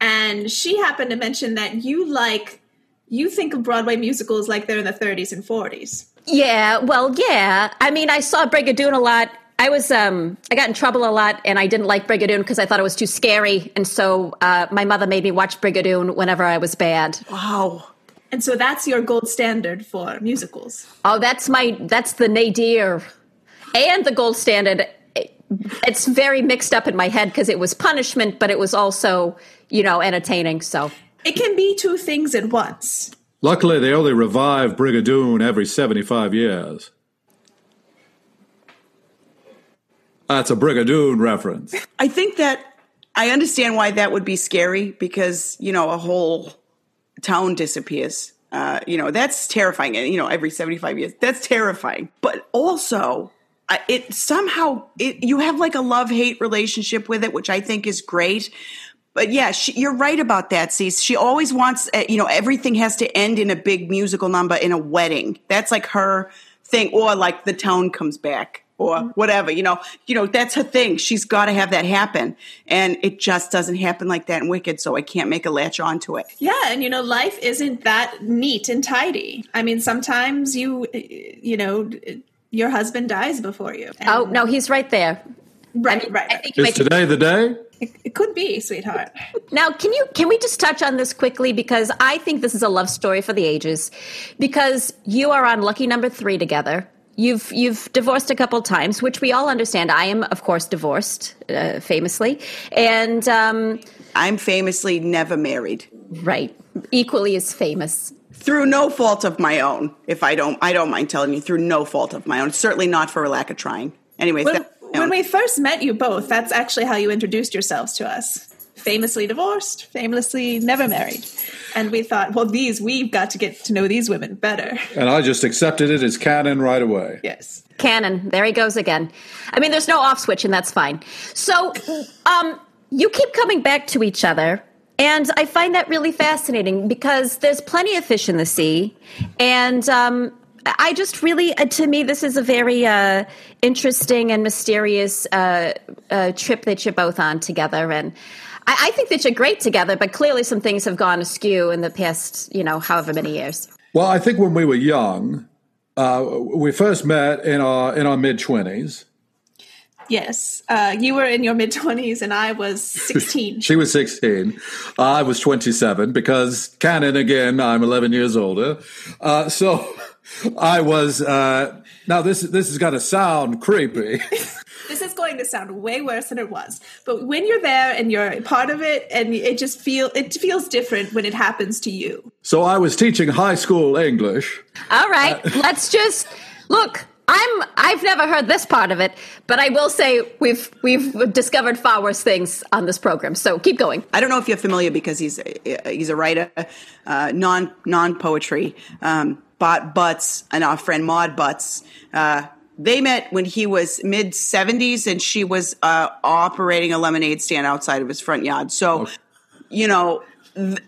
and she happened to mention that you like you think of Broadway musicals like they're in the 30s and 40s. Yeah, well, yeah. I mean, I saw Brigadoon a lot. I was, um, I got in trouble a lot, and I didn't like Brigadoon because I thought it was too scary, and so uh, my mother made me watch Brigadoon whenever I was bad. Wow. And so that's your gold standard for musicals. Oh, that's my, that's the nadir, and the gold standard. It- It's very mixed up in my head because it was punishment, but it was also, you know, entertaining. So It can be two things at once. Luckily, they only revive Brigadoon every 75 years. That's a Brigadoon reference. I think that I understand why that would be scary because, you know, a whole town disappears. Uh, you know, that's terrifying. And, you know, every 75 years, that's terrifying. But also, I- it somehow, it, you have like a love hate relationship with it, which I think is great. But yeah, she, you're right about that, Cece. She always wants, uh, you know, everything has to end in a big musical number in a wedding. That's like her thing, or like the town comes back, or whatever. You know, you know that's her thing. She's got to have that happen, and it just doesn't happen like that in Wicked. So I can't make a latch onto it. Yeah, and you know, life isn't that neat and tidy. I mean, sometimes you, uh, you know, your husband dies before you. And- oh no, he's right there. right, I mean, right. I think Is make today the day? it, it could be, sweetheart. Now, can you can we just touch on this quickly because I think this is a love story for the ages because you are on lucky number 3 together. You've you've divorced a couple times, which we all understand. I am of course divorced uh, famously. And um I'm famously never married right, equally as famous. through no fault of my own. If I don't, I don't mind telling you through no fault of my own. Certainly not for a lack of trying. Anyways, When, when we first met you both, that's actually how you introduced yourselves to us. Famously divorced, famously never married. And we thought, well, these, we've got to get to know these women better. And I just accepted it as canon right away. Yes. Canon, there he goes again. I mean, there's no off switch, and that's fine. So, um, you keep coming back to each other, and I find that really fascinating because there's plenty of fish in the sea, and um, I just really, uh, to me, this is a very uh, interesting and mysterious uh, uh, trip that you're both on together, and I, I think that you're great together, but clearly some things have gone askew in the past, you know, however many years. Well, I think when we were young, uh, we first met in our in our mid twenties. Yes, uh, you were in your mid twenties, and I was sixteen. She was 16. I was 27 because canon again, I'm 11 years older. Uh, so I was, uh, now this, this is going to sound creepy. this is going to sound way worse than it was. But when you're there and you're part of it, and it just feel it feels different when it happens to you. So I was teaching high school English. All right, let's just look. I'm I've never heard this part of it, but I will say we've we've discovered far worse things on this program. So keep going. I don't know if you're familiar because he's he's a writer, uh, non non poetry. Um, Bot Butts and our friend Maud Butts. Uh, they met when he was mid 70s and she was uh, operating a lemonade stand outside of his front yard. So, you know,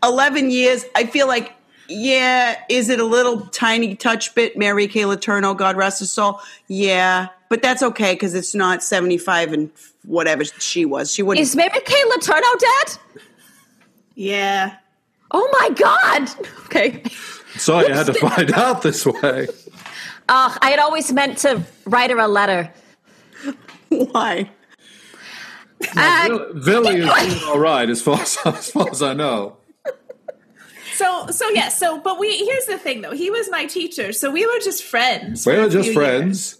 11 years, I feel like, yeah, is it a little tiny touch bit Mary Kay Letourneau, God rest his soul? Yeah, but that's okay because it's not 75 and whatever she was. She wouldn't. Is Mary Kay Letourneau dead? Yeah. Oh my God. Okay. So you had to find out this way. Oh, I had always meant to write her a letter. Why? Uh, Vili is doing all right as far as, as far as I know. So so yes. Yeah, so but we here's the thing though. He was my teacher, so we were just friends. We were just friends.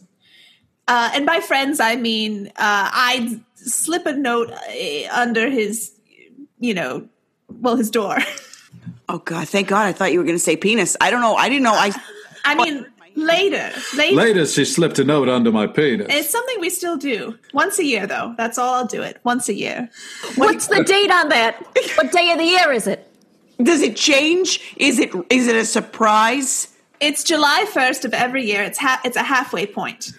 Uh, and by friends, I mean uh, I'd slip a note uh, under his, you know, well, his door. Oh God! Thank God! I thought you were going to say penis. I don't know. I didn't know. I. I mean, later, later. Later, she slipped a note under my penis. It's something we still do once a year, though. That's all I'll do it once a year. What's the date on that? What day of the year is it? Does it change? Is it is it a surprise? It's July first of every year. It's ha- it's a halfway point.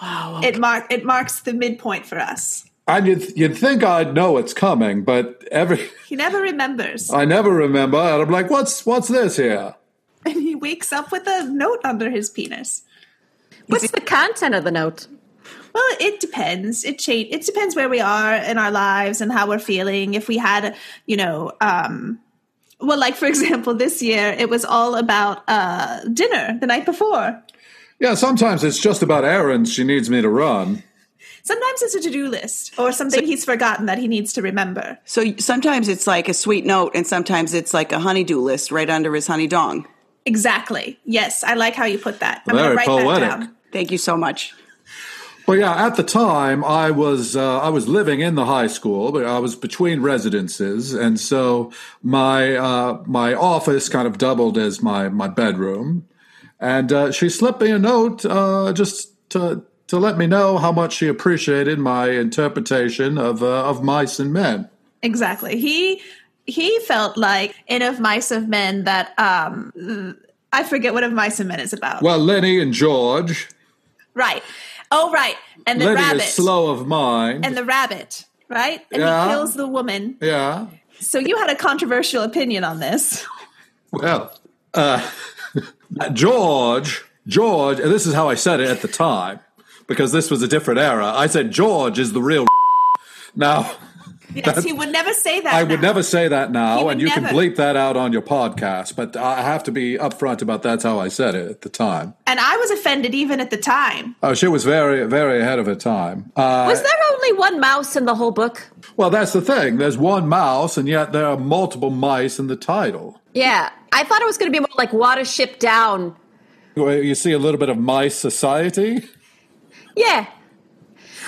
Wow. It mark it marks the midpoint for us. And you'd, you'd think I'd know it's coming, but every He never remembers, I never remember, and I'm like, what's what's this here? and he wakes up with a note under his penis. What's the content of the note? Well, it depends. It change. It depends where we are in our lives and how we're feeling. If we had, you know, um, well, like for example, this year it was all about uh, dinner the night before. Yeah, sometimes it's just about errands she needs me to run. Sometimes it's a to-do list or something he's forgotten that he needs to remember. So sometimes it's like a sweet note, and sometimes it's like a honeydew list right under his honey dong. Exactly. Yes, I like how you put that. I'm Very gonna write poetic. that down. Thank you so much. Well, yeah, at the time I was uh, I was living in the high school, but I was between residences, and so my uh, my office kind of doubled as my my bedroom. And uh, she slipped me a note uh, just to to let me know how much she appreciated my interpretation of uh, of mice and men. Exactly. He he felt like in of mice of men that um I forget what of mice and men is about. Well, Lennie and George. Right. Oh, right. And the Lennie rabbit. is slow of mind. and the rabbit, right? And Yeah. he kills the woman. yeah. So you had a controversial opinion on this. Well, uh, George, George, and this is how I said it at the time, because this was a different era. I said George is the real. Now, Yes, he would never say that. I would never say that now, and you can bleep that out on your podcast, but I have to be upfront about that's how I said it at the time. And I was offended even at the time. Oh, she was very, very ahead of her time. Uh, Was there only one mouse in the whole book? well, that's the thing. There's one mouse, and yet there are multiple mice in the title. Yeah, I thought it was going to be more like Watership Down. Where You see a little bit of mice society. Yeah.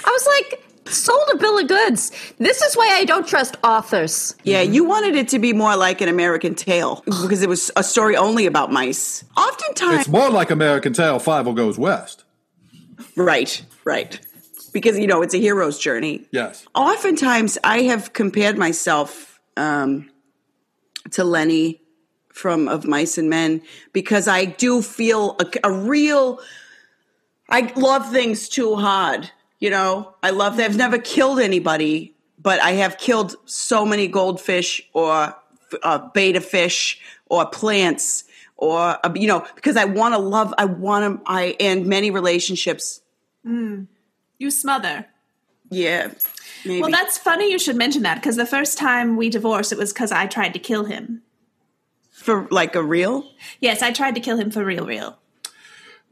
I was like, sold a bill of goods. This is why I don't trust authors. Yeah, you wanted it to be more like an American Tail because it was a story only about mice. Oftentimes, It's more like American Tail. Fievel goes west. right, right, because you know it's a hero's journey. Yes. Oftentimes, I have compared myself um, to Lennie from Of Mice and Men because I do feel a, a real. I love things too hard. You know, I love. I've never killed anybody, but I have killed so many goldfish or uh, betta fish or plants or uh, you know because I want to love. I want to. I and many relationships You smother. Yeah. Maybe. Well, that's funny you should mention that because the first time we divorced, it was because I tried to kill him. for like a real. Yes, I tried to kill him for real, real.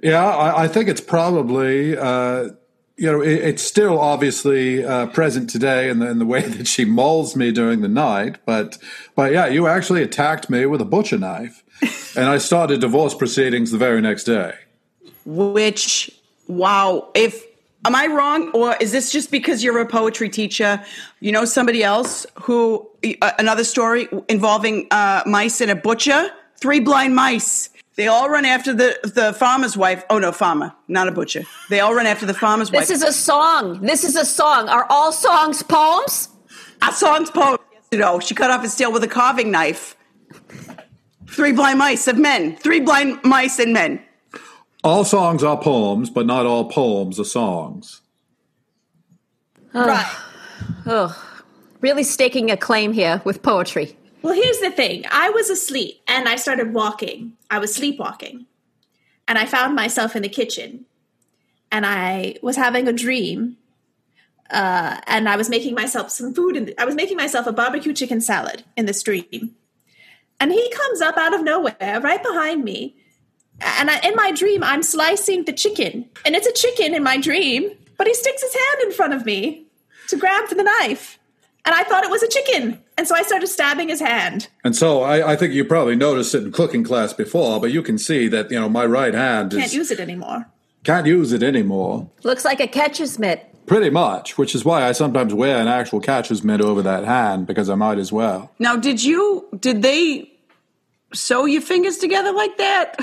Yeah, I, I think it's probably, uh, you know, it, it's still obviously uh, present today in the, in the way that she mauls me during the night. But, but yeah, you actually attacked me with a butcher knife, and I started divorce proceedings the very next day. Which, wow. If am I wrong, or is this just because you're a poetry teacher? You know somebody else who uh, another story involving uh, mice and a butcher. Three blind mice. They all run after the the farmer's wife. Oh no, farmer, not a butcher. They all run after the farmer's wife. This is a song. This is a song. Are all songs poems? a song's poem. You know, she cut off his tail with a carving knife. Three blind mice of men. Three blind mice and men. All songs are poems, but not all poems are songs. Right. Oh, Really staking a claim here with poetry. Well, here's the thing I was asleep and I started walking. I was sleepwalking. And I found myself in the kitchen. And I was having a dream. Uh, and I was making myself some food. And I was making myself a barbecue chicken salad in this dream. And he comes up out of nowhere right behind me. And I, in my dream, I'm slicing the chicken. And it's a chicken in my dream. But he sticks his hand in front of me to grab for the knife. And I thought it was a chicken. And so I started stabbing his hand. And so I, I think you probably noticed it in cooking class before, but you can see that you know my right hand is Can't use it anymore. can't use it anymore. Looks like a catcher's mitt. Pretty much, which is why I sometimes wear an actual catcher's mitt over that hand because I might as well. Now, did you? Did they sew your fingers together like that?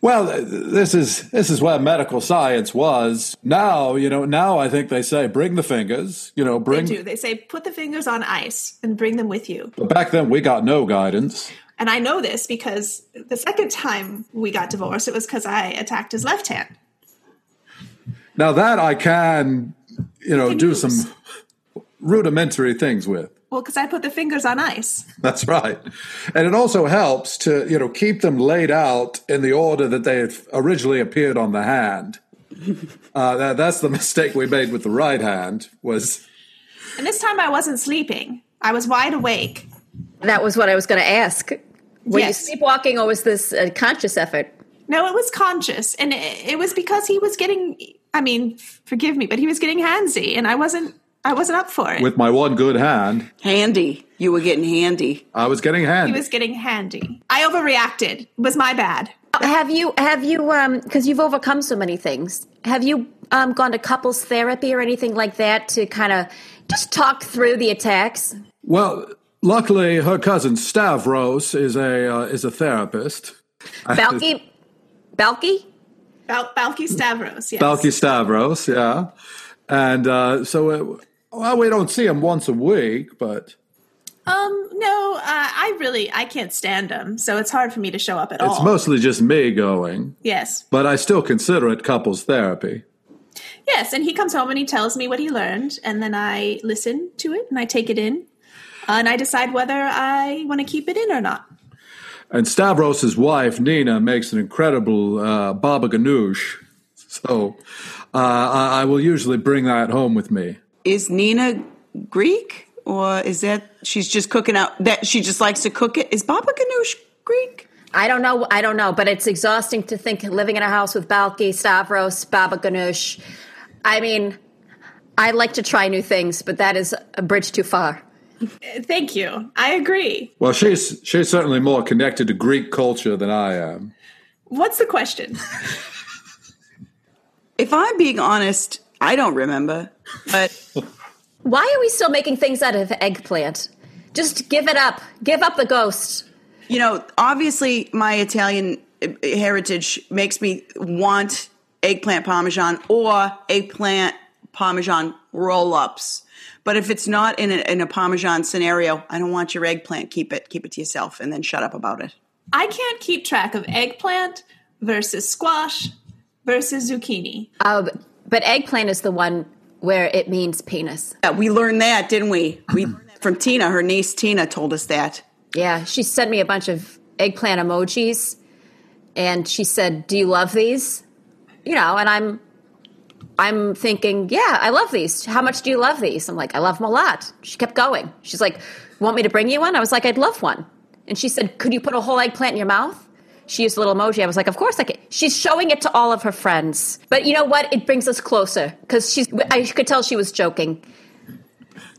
Well, this is this is where medical science was. Now, you know, now I think they say bring the fingers. You know, bring. They do. They say put the fingers on ice and bring them with you. But back then we got no guidance. And I know this because the second time we got divorced, it was because I attacked his left hand. Now that I can, you know, Can do use. some rudimentary things with. Well, because I put the fingers on ice. That's right. And it also helps to, you know, keep them laid out in the order that they had originally appeared on the hand. Uh, that, that's the mistake we made with the right hand was And this time I wasn't sleeping. I was wide awake. That was what I was going to ask. Were you sleepwalking or was this a conscious effort? No, it was conscious. And it, it was because he was getting, I mean, forgive me, but he was getting handsy and I wasn't, I wasn't up for it. with my one good hand. handy. You were getting handy. I was getting handy. he was getting handy. I overreacted. It was my bad. Have you have you um because you've overcome so many things. Have you um gone to couples therapy or anything like that to kind of just talk through the attacks? well, luckily, her cousin Stavros is a uh, is a therapist. Balki Balki? Bal- Balki Stavros, yes. Balki Stavros, yeah. And uh, so, uh, well, we don't see him once a week, but Um, no, uh, I really, I can't stand him, so it's hard for me to show up at all. it's mostly just me going. yes, But I still consider it couples therapy. yes, and he comes home and he tells me what he learned, and then I listen to it and I take it in, uh, and I decide whether I want to keep it in or not. And Stavros's wife, Nina, makes an incredible uh, baba ganoush. So uh, I, I will usually bring that home with me. Is Nina Greek, or is that she's just cooking out? That she just likes to cook it. Is Baba Ganoush Greek? I don't know. I don't know, but it's exhausting to think living in a house with Balki, Stavros, Baba Ganoush. I mean, I like to try new things, but that is a bridge too far. Thank you. I agree. Well, she's she's certainly more connected to Greek culture than I am. What's the question? If I'm being honest, I don't remember. But Why are we still making things out of eggplant? Just give it up. Give up the ghost. you know, obviously, my Italian uh, heritage makes me want eggplant parmesan or eggplant parmesan roll-ups. But if it's not in a, in a parmesan scenario, I don't want your eggplant. Keep it, keep it to yourself, and then shut up about it. I can't keep track of eggplant versus squash versus zucchini. Uh, but eggplant is the one where it means penis. Yeah, we learned that, didn't we? We from Tina. Her niece Tina told us that. Yeah, she sent me a bunch of eggplant emojis, and she said, "Do you love these?" You know, and I'm I'm thinking, yeah, I love these. How much do you love these? I'm like, I love them a lot. She kept going. She's like, want me to bring you one? I was like, I'd love one. And she said, could you put a whole eggplant in your mouth? She used a little emoji. I was like, of course I can. She's showing it to all of her friends. But you know what? It brings us closer because she's, I could tell she was joking.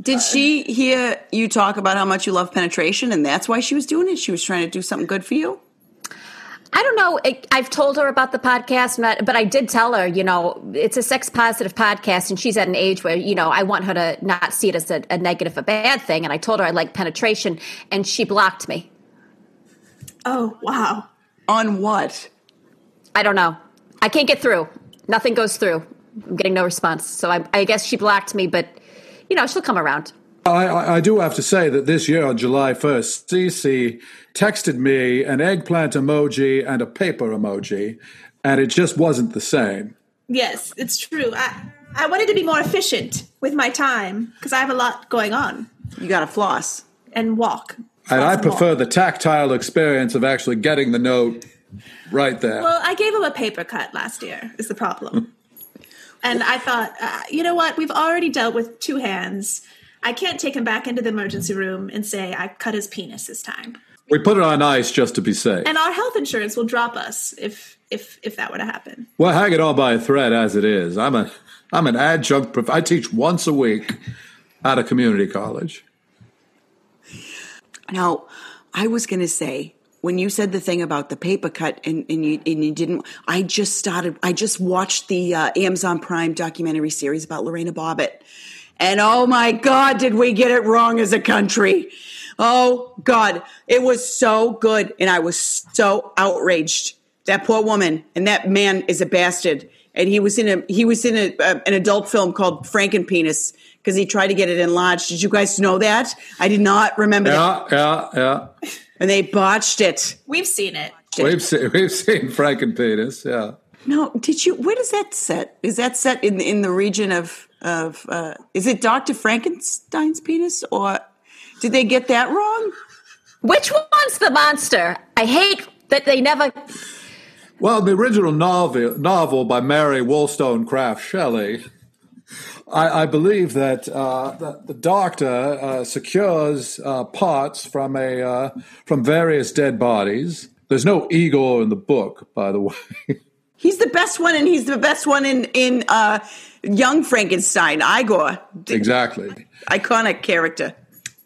Did she hear you talk about how much you love penetration and that's why she was doing it? She was trying to do something good for you? I don't know. I've told her about the podcast, but, but I did tell her, you know, it's a sex positive podcast, and she's at an age where, you know, I want her to not see it as a, a negative, a bad thing. And I told her I like penetration, and she blocked me. Oh, wow. On what? I don't know. I can't get through. Nothing goes through. I'm getting no response. So I, I guess she blocked me, but, you know, she'll come around. I, I, I do have to say that this year on July 1st, Cece texted me an eggplant emoji and a paper emoji, and it just wasn't the same. Yes, it's true. I, I wanted to be more efficient with my time because I have a lot going on You got to floss. and walk. And I prefer the tactile experience of actually getting the note right there. Well, I gave him a paper cut last year, is the problem. and I thought, uh, you know what? We've already dealt with two hands. I can't take him back into the emergency room and say I cut his penis this time. we put it on ice just to be safe. And our health insurance will drop us if if if that were to happen. Well, hang it all by a thread as it is. I'm a I'm an adjunct. Prof- I teach once a week at a community college. Now, I was going to say when you said the thing about the paper cut and, and you and you didn't. I just started. I just watched the uh, Amazon Prime documentary series about Lorena Bobbitt, and oh my God, did we get it wrong as a country? Oh God, it was so good, and I was so outraged. That poor woman and that man is a bastard, and he was in a he was in a, uh, an adult film called Frankenpenis because he tried to get it enlarged. Did you guys know that? I did not remember that, Yeah, yeah, yeah. and they botched it. We've seen it. We've seen we've seen Frankenpenis. Yeah. No, did you? Where does that set? Is that set in in the region of of? Uh, is it Doctor Frankenstein's penis, or did they get that wrong? Which one's the monster? I hate that they never. Well, the original novel novel by Mary Wollstonecraft Shelley. I, I believe that, uh, that the doctor uh, secures uh, parts from a uh, from various dead bodies. There's no Igor in the book, by the way. He's the best one, and he's the best one in in uh, Young Frankenstein. Igor, exactly. iconic character.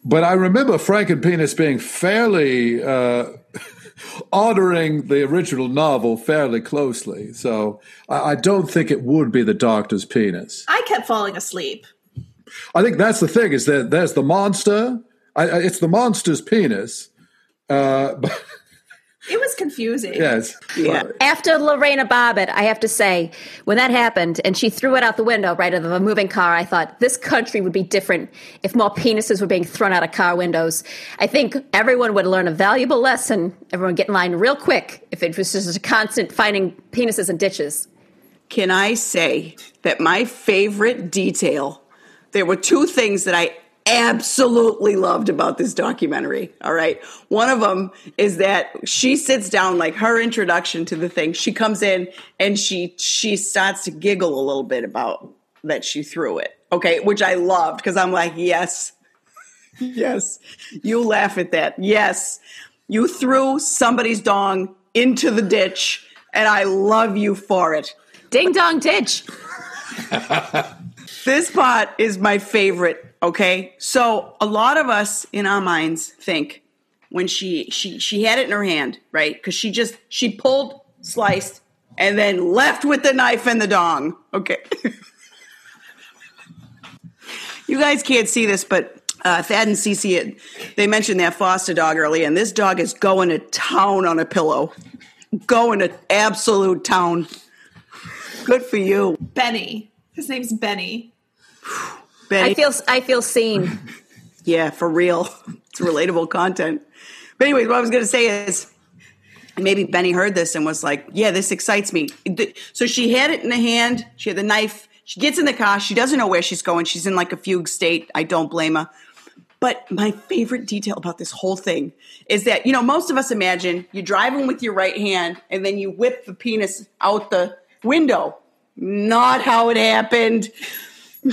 But I remember Frankenpenis being fairly uh, honoring the original novel fairly closely. So I, I don't think it would be the doctor's penis. I kept falling asleep. I think that's the thing is that there's the monster. I, I- it's the monster's penis. Uh, but It was confusing. yes, Yeah. After Lorena Bobbitt, I have to say, when that happened and she threw it out the window right of a moving car, I thought this country would be different if more penises were being thrown out of car windows. I think everyone would learn a valuable lesson. Everyone get in line real quick if it was just a constant finding penises in ditches. Can I say that my favorite detail? There were two things that I absolutely loved about this documentary. All right. One of them is that she sits down, like her introduction to the thing. She comes in and she she starts to giggle a little bit about that she threw it. Okay, which I loved because I'm like, yes, yes, you laugh at that. Yes, you threw somebody's dong into the ditch, and I love you for it. Ding dong ditch. This part is my favorite. Okay, so a lot of us in our minds think when she she she had it in her hand, right? Because she just she pulled, sliced, and then left with the knife and the dong. Okay. you guys can't see this, but uh, Thad and Cece, they mentioned their foster dog earlier, and this dog is going to town on a pillow, going to absolute town. Good for you, Benny. His name's Benny. I feel I feel seen. Yeah, for real. It's relatable content. But anyway, what I was going to say is maybe Benny heard this and was like, yeah, this excites me. So she had it in the hand. She had the knife. She gets in the car. She doesn't know where she's going. She's in like a fugue state. I don't blame her. But my favorite detail about this whole thing is that, you know, most of us imagine you're driving with your right hand and then you whip the penis out the window. Not how it happened.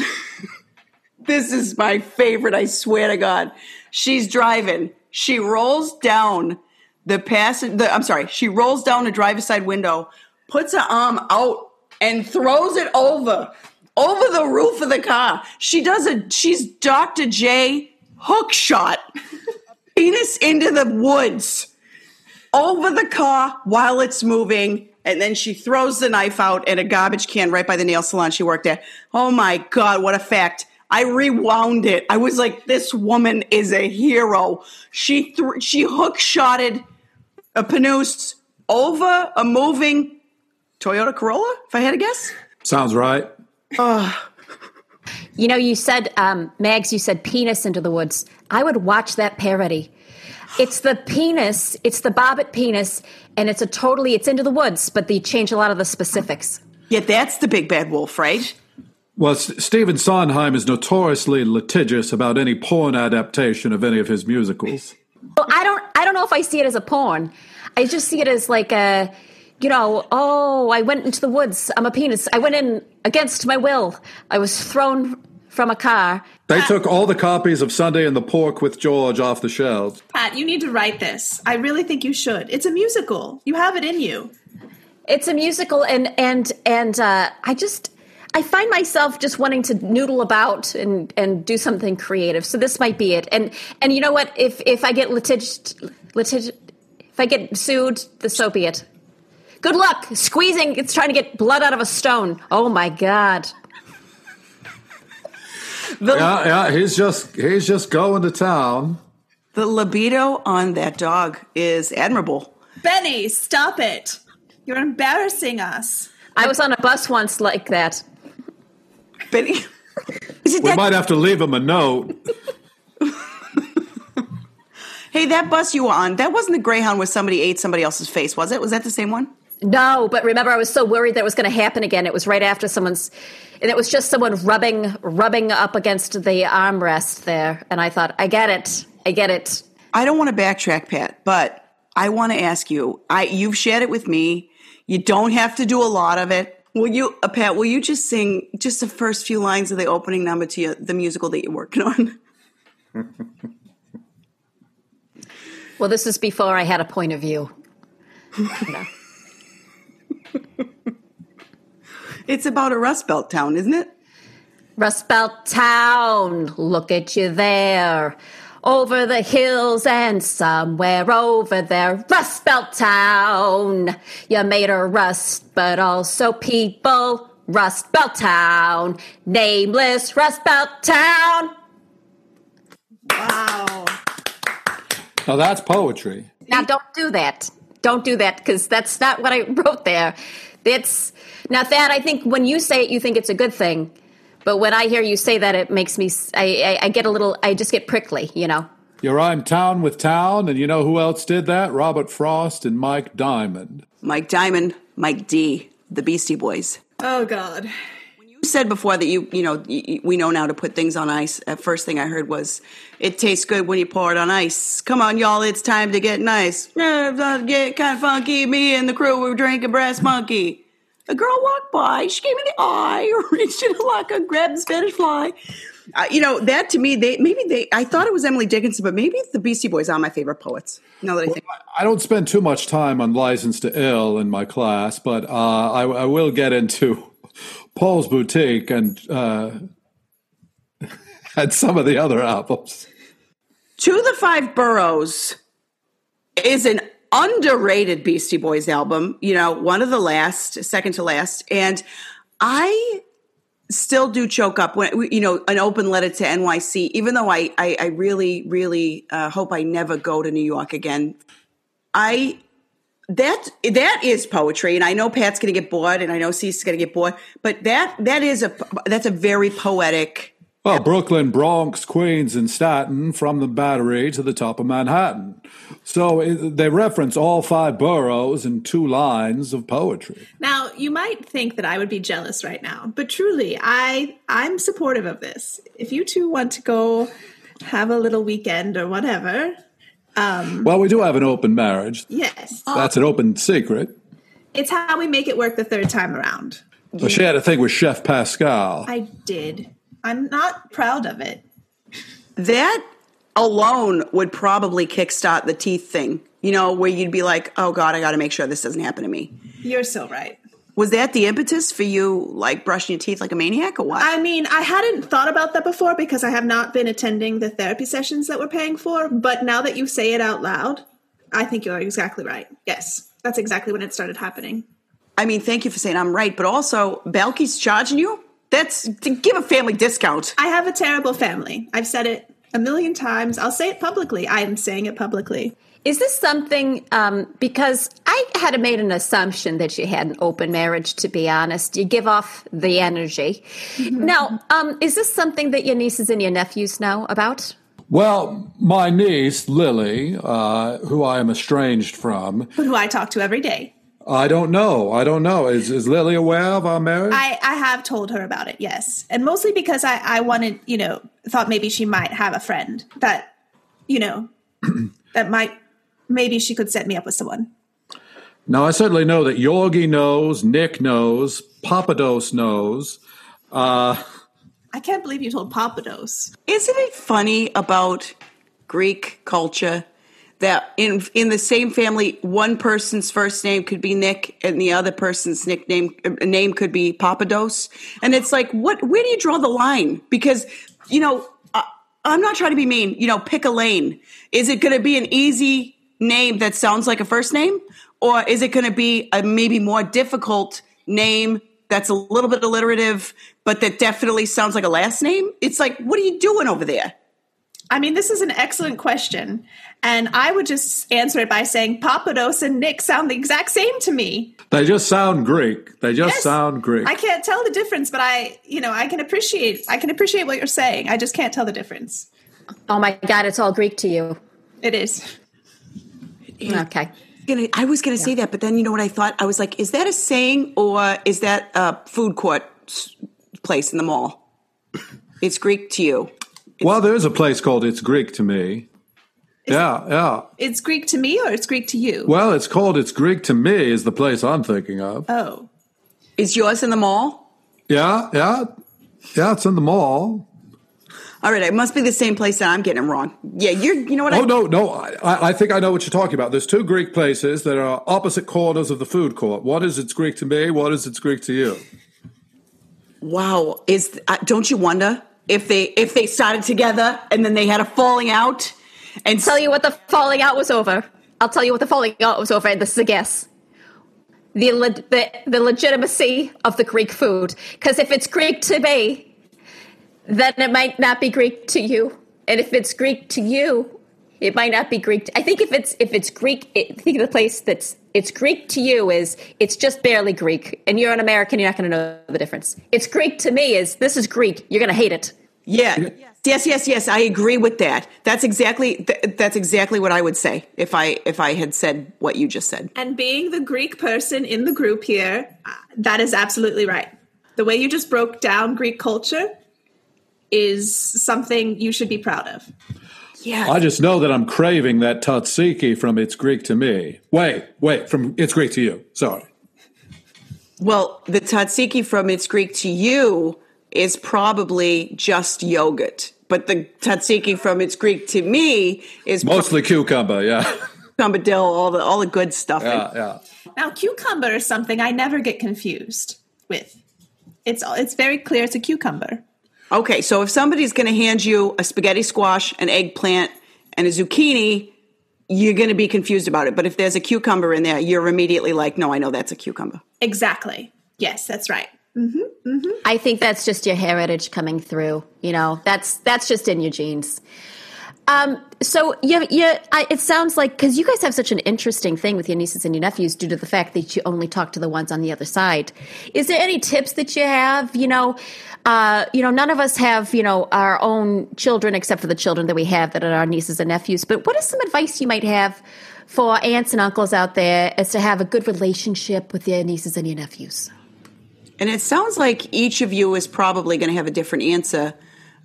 this is my favorite, I swear to God. She's driving. She rolls down the passenger, the, I'm sorry, she rolls down the driver's side window, puts her arm out, and throws it over, over the roof of the car. She does a, she's Dr. J hook shot, penis into the woods, over the car while it's moving. And then she throws the knife out in a garbage can right by the nail salon she worked at. Oh my God, what a fact. I rewound it. I was like, this woman is a hero. She th- she hook shotted a Panus over a moving Toyota Corolla, if I had to guess. Sounds right. You know, you said, um, Mags, you said penis into the woods. I would watch that parody. It's the penis, it's the bobbitt penis, and it's a totally, it's into the woods, but they change a lot of the specifics. Yeah, that's the big bad wolf, right? Well, S- Stephen Sondheim is notoriously litigious about any porn adaptation of any of his musicals. Well, I don't, I don't know if I see it as a porn. I just see it as like a, you know, oh, I went into the woods. I'm a penis. I went in against my will. I was thrown from a car. They took all the copies of Sunday and the Pork with George off the shelves. Pat, you need to write this. I really think you should. It's a musical. You have it in you. It's a musical, and and and uh, I just I find myself just wanting to noodle about and and do something creative. So this might be it. And and you know what? If if I get litig litig if I get sued, the so be it. Good luck squeezing. It's trying to get blood out of a stone. Oh my god. The, Yeah, yeah, he's just he's just going to town. the libido on that dog is admirable. Benny, stop it. You're embarrassing us. I was on a bus once like that. Benny, is it We that? might have to leave him a note. hey, that bus you were on, that wasn't the Greyhound where somebody ate somebody else's face, was it? Was that the same one? No, but remember, I was so worried that was going to happen again. It was right after someone's, and it was just someone rubbing, rubbing up against the armrest there. And I thought, I get it, I get it. I don't want to backtrack, Pat, but I want to ask you. I you've shared it with me. You don't have to do a lot of it. Will you, uh, Pat? Will you just sing just the first few lines of the opening number to your, the musical that you're working on? Well, this is before I had a point of view. It's about a Rust Belt town, isn't it? Rust Belt Town, look at you there. Over the hills and somewhere over there, Rust Belt Town. You made of rust, but also people. Rust Belt Town, nameless Rust Belt Town. Wow. Now that's poetry. Now, don't do that. Don't do that because that's not what I wrote there. It's now that I think when you say it, you think it's a good thing, but when I hear you say that, it makes me—I get a little. I just get prickly. You know. You rhyme town with town, and you know who else did that? Robert Frost and Mike Diamond. Mike Diamond, Mike D, the Beastie Boys. Oh, God. When You said before that you, you know, y- y- we know now to put things on ice. Uh, first thing I heard was, "It tastes good when you pour it on ice." Come on, y'all, it's time to get nice. Get kind of funky. Me and the crew, we were drinking Brass Monkey. A girl walked by. She gave me the eye, or reached in her locker, grabbed the Spanish fly. Uh, you know that to me, they maybe they. I thought it was Emily Dickinson, but maybe the Beastie Boys are my favorite poets. Now that I think, I don't spend too much time on License to Ill in my class, but uh, I, I will get into Paul's Boutique and uh, and some of the other albums. To the Five Boroughs is an underrated Beastie Boys album, you know, one of the last, second to last. And I still do choke up when, you know, an open letter to NYC, even though I, I, I really, really uh, hope I never go to New York again. I, that that is poetry, and I know Pat's going to get bored, and I know is going to get bored, but that that is a that's a very poetic Well, Brooklyn, Bronx, Queens, and Staten from the Battery to the top of Manhattan. So it, they reference all five boroughs in two lines of poetry. Now, you might think that I would be jealous right now, but truly, I I'm supportive of this. If you two want to go have a little weekend or whatever, um, Well, we do have an open marriage. yes. That's an open secret. It's how we make it work the third time around. Well, she had a thing with Chef Pascal. I did. I'm not proud of it. That alone would probably kickstart the teeth thing. You know, where you'd be like, "Oh God, I got to make sure this doesn't happen to me." You're so right. Was that the impetus for you, like brushing your teeth like a maniac, or what? I mean, I hadn't thought about that before because I have not been attending the therapy sessions that we're paying for. But now that you say it out loud, I think you're exactly right. Yes, that's exactly when it started happening. I mean, thank you for saying I'm right, but also Balki's charging you. That's to give a family discount. I have a terrible family. I've said it a million times. I'll say it publicly. I am saying it publicly. Is this something, um, because I had made an assumption that you had an open marriage, to be honest. You give off the energy. Now, um, is this something that your nieces and your nephews know about? Well, my niece, Lily, uh, who I am estranged from, But who I talk to every day. I don't know. I don't know. Is, is Lily aware of our marriage? I, I have told her about it, yes. And mostly because I, I wanted, you know, thought maybe she might have a friend that, you know, that might, maybe she could set me up with someone. now, I certainly know that Yorgi knows, Nick knows, Papados knows. Uh, I can't believe you told Papados. Isn't it funny about Greek culture that in in the same family, one person's first name could be Nick and the other person's nickname uh, name could be Papados, and it's like, what? Where do you draw the line? Because you know, I, I'm not trying to be mean. You know, pick a lane. Is it going to be an easy name that sounds like a first name, or is it going to be a maybe more difficult name? That's a little bit alliterative, but that definitely sounds like a last name. It's like, what are you doing over there? I mean, this is an excellent question. And I would just answer it by saying Papados and Nick sound the exact same to me. they just sound Greek. They just Yes. sound Greek. I can't tell the difference, but I, you know, I can appreciate I can appreciate what you're saying. I just can't tell the difference. Oh my God, it's all Greek to you. It is. Okay. Gonna, I was going to say that, but then you know what I thought? I was like, is that a saying or is that a food court place in the mall? It's Greek to you. Well, there is a place called It's Greek to Me. yeah, yeah. It's Greek to me or it's Greek to you? Well, it's called It's Greek to Me is the place I'm thinking of. Oh. Is yours in the mall? Yeah, yeah. Yeah, it's in the mall. All right, it must be the same place that I'm getting it wrong. Yeah, you're. You know what? I, Oh, no, no. I, I think I know what you're talking about. There's two Greek places that are opposite corners of the food court. What is It's Greek to Me? What is It's Greek to You? Wow, is uh, don't you wonder if they if they started together and then they had a falling out and Tell you what the falling out was over. I'll tell you what the falling out was over, and this is a guess. The, the, the legitimacy of the Greek food. Because if it's Greek to me, then it might not be Greek to you. And if it's Greek to you, it might not be Greek. I think if it's if it's Greek, I think the place that's it's Greek to you is it's just barely Greek, and you're an American, you're not going to know the difference. It's Greek to me is this is Greek, you're going to hate it. Yeah. Yes, yes, yes. I agree with that. That's exactly th- that's exactly what I would say if I if I had said what you just said. And being the Greek person in the group here, uh, that is absolutely right. The way you just broke down Greek culture is something you should be proud of. Yeah. I just know that I'm craving that tzatziki from It's Greek to Me. Wait, wait, from It's Greek to You. Sorry. Well, the tzatziki from It's Greek to You is probably just yogurt, but the tzatziki from It's Greek to Me is Mostly cucumber, yeah. cucumber dill, all the all the good stuff. Yeah, yeah. Now, cucumber is something I never get confused with. It's it's very clear it's a cucumber. Okay, so if somebody's going to hand you a spaghetti squash, an eggplant, and a zucchini, you're going to be confused about it. But if there's a cucumber in there, you're immediately like, no, I know that's a cucumber. Exactly. Yes, that's right. Mm-hmm, mm-hmm. I think that's just your heritage coming through. You know, that's that's just in your genes. Um, so you, you, I, it sounds like because you guys have such an interesting thing with your nieces and your nephews due to the fact that you only talk to the ones on the other side. Is there any tips that you have? You know, uh, you know, none of us have you know our own children except for the children that we have that are our nieces and nephews. But what is some advice you might have for aunts and uncles out there as to have a good relationship with your nieces and your nephews? And it sounds like each of you is probably going to have a different answer,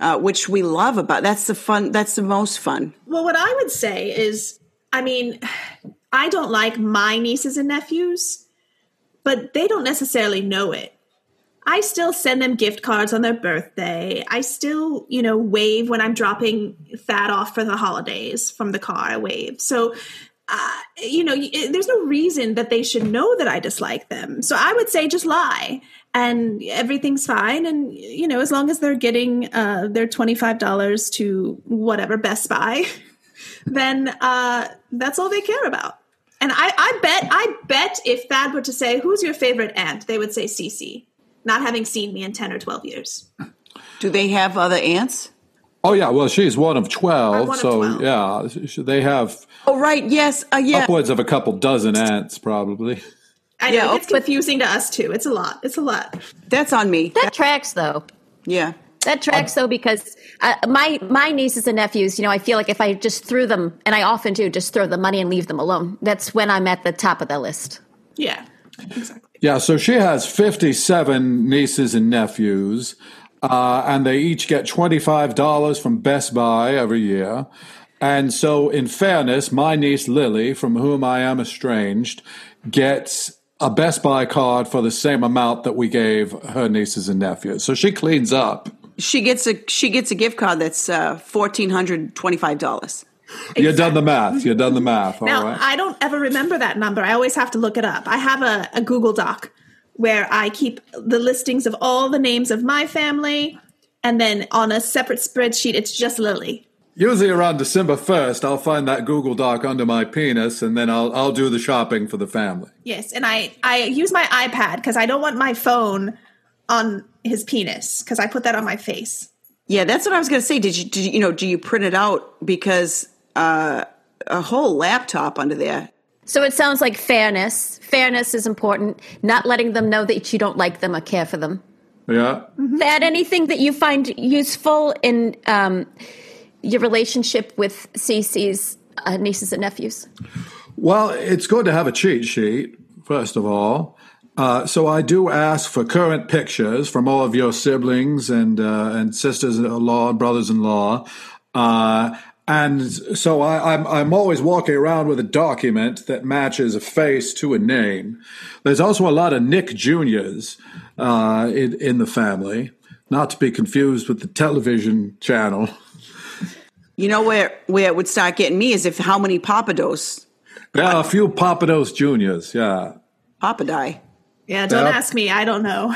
uh, which we love about. That's the fun. That's the most fun. Well, what I would say is, I mean, I don't like my nieces and nephews, but they don't necessarily know it. I still send them gift cards on their birthday. I still, you know, wave when I'm dropping Thad off for the holidays from the car. I wave. So, uh, you know, there's no reason that they should know that I dislike them. So I would say just lie and everything's fine. And, you know, as long as they're getting uh, their $25 to whatever Best Buy, then uh, that's all they care about. And I, I bet, I bet if Thad were to say, "Who's your favorite aunt?" they would say Cece, not having seen me in ten or twelve years. Do they have other aunts? Oh yeah, well she's one of twelve, one of so 12. yeah, they have Oh, right. Yes. Uh, yeah. upwards of a couple dozen ants probably. I Yeah, know it's confusing to us too. It's a lot. It's a lot. That's on me. That tracks, though. yeah. That tracks though because uh, my my nieces and nephews, you know, I feel like if I just threw them, and I often do, just throw the money and leave them alone. That's when I'm at the top of the list. Yeah, exactly. Yeah, so she has fifty-seven nieces and nephews, uh, and they each get twenty-five dollars from Best Buy every year. And so, in fairness, my niece Lily, from whom I am estranged, gets a Best Buy card for the same amount that we gave her nieces and nephews. So she cleans up. She gets a she gets a gift card that's uh, fourteen hundred twenty five dollars. You've done the math. You've done the math. All Now right. I don't ever remember that number. I always have to look it up. I have a, a Google Doc where I keep the listings of all the names of my family, and then on a separate spreadsheet, it's just Lily. Usually around December 1st, I'll find that Google Doc under my penis and then I'll, I'll do the shopping for the family. Yes, and I I use my iPad because I don't want my phone on his penis because I put that on my face. Yeah, that's what I was going to say. Did you, did you, you know, do you print it out because uh, a whole laptop under there? So it sounds like fairness. Fairness is important. Not letting them know that you don't like them or care for them. Yeah. That anything that you find useful in um, your relationship with Cece's uh, nieces and nephews? Well, it's good to have a cheat sheet, first of all. Uh, so I do ask for current pictures from all of your siblings and uh, and sisters-in-law, brothers-in-law, uh, and so I, I'm I'm always walking around with a document that matches a face to a name. There's also a lot of Nick Juniors uh, in in the family, not to be confused with the television channel. You know where where it would start getting me is if how many Papados Yeah, a few Papados Juniors. Yeah. Papadai. Yeah, don't Yep. ask me. I don't know.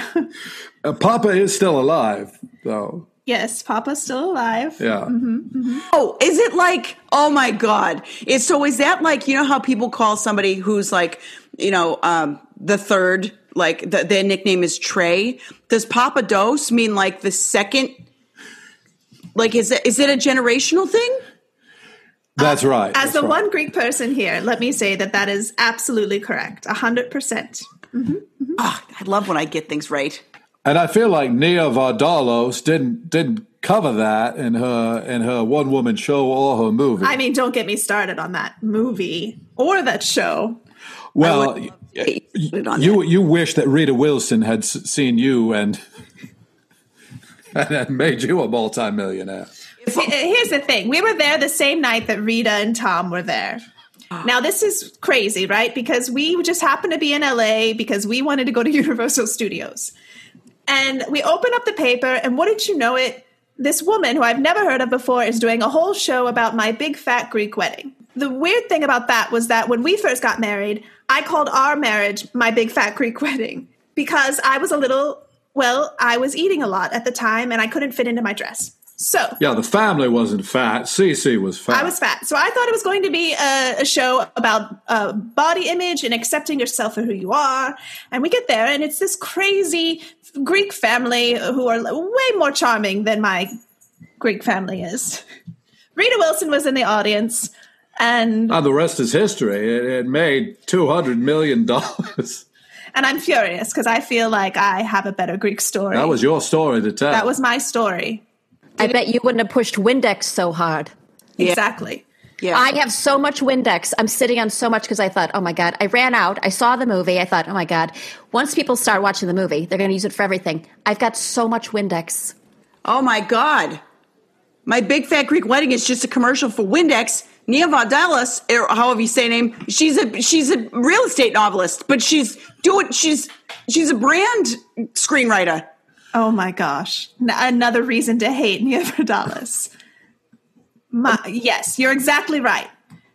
Uh, Papa is still alive, though. yes, Papa's still alive. Yeah. mm-hmm Oh, is it like? Oh my God! Is so? Is that like you know how people call somebody who's like you know um, the third? Like the, their nickname is Trey. Does Papa Dos mean like the second? Like is it is it a generational thing? That's uh, right. As that's the right. one Greek person here, let me say that that is absolutely correct. A hundred percent. Mm-hmm, mm-hmm. Ah, I love when I get things right. And I feel like Nia Vardalos didn't didn't cover that in her in her one woman show or her movie. I mean, don't get me started on that movie or that show. well, I would- Put it on you there. you wish that Rita Wilson had s- seen you and and had made you a multimillionaire. See, uh, Here's the thing: we were there the same night that Rita and Tom were there. Ah. Now this is crazy, right? Because we just happened to be in LA because we wanted to go to Universal Studios, and we open up the paper, and wouldn't you know? It this woman who I've never heard of before is doing a whole show about my big fat Greek wedding. The weird thing about that was that when we first got married, I called our marriage my big fat Greek wedding because I was a little well, I was eating a lot at the time and I couldn't fit into my dress. So Yeah, the family wasn't fat. Cece was fat. I was fat. So I thought it was going to be a, a show about uh, body image and accepting yourself for who you are. And we get there, and it's this crazy Greek family who are way more charming than my Greek family is. Rita Wilson was in the audience, and And the rest is history. It, it made two hundred million dollars. and I'm furious because I feel like I have a better Greek story. That was your story to tell. that was my story. I bet you wouldn't have pushed Windex so hard. Exactly. Yeah. I have so much Windex. I'm sitting on so much because I thought, oh my God, I ran out. I saw the movie. I thought, oh my God, once people start watching the movie, they're going to use it for everything. I've got so much Windex. Oh my God. My big fat Greek wedding is just a commercial for Windex Nia Vardalos, or er, however you say her name, she's a she's a real estate novelist, but she's doing she's she's a brand screenwriter. Oh my gosh. N- another reason to hate Nia Vardalos. My, yes, you're exactly right.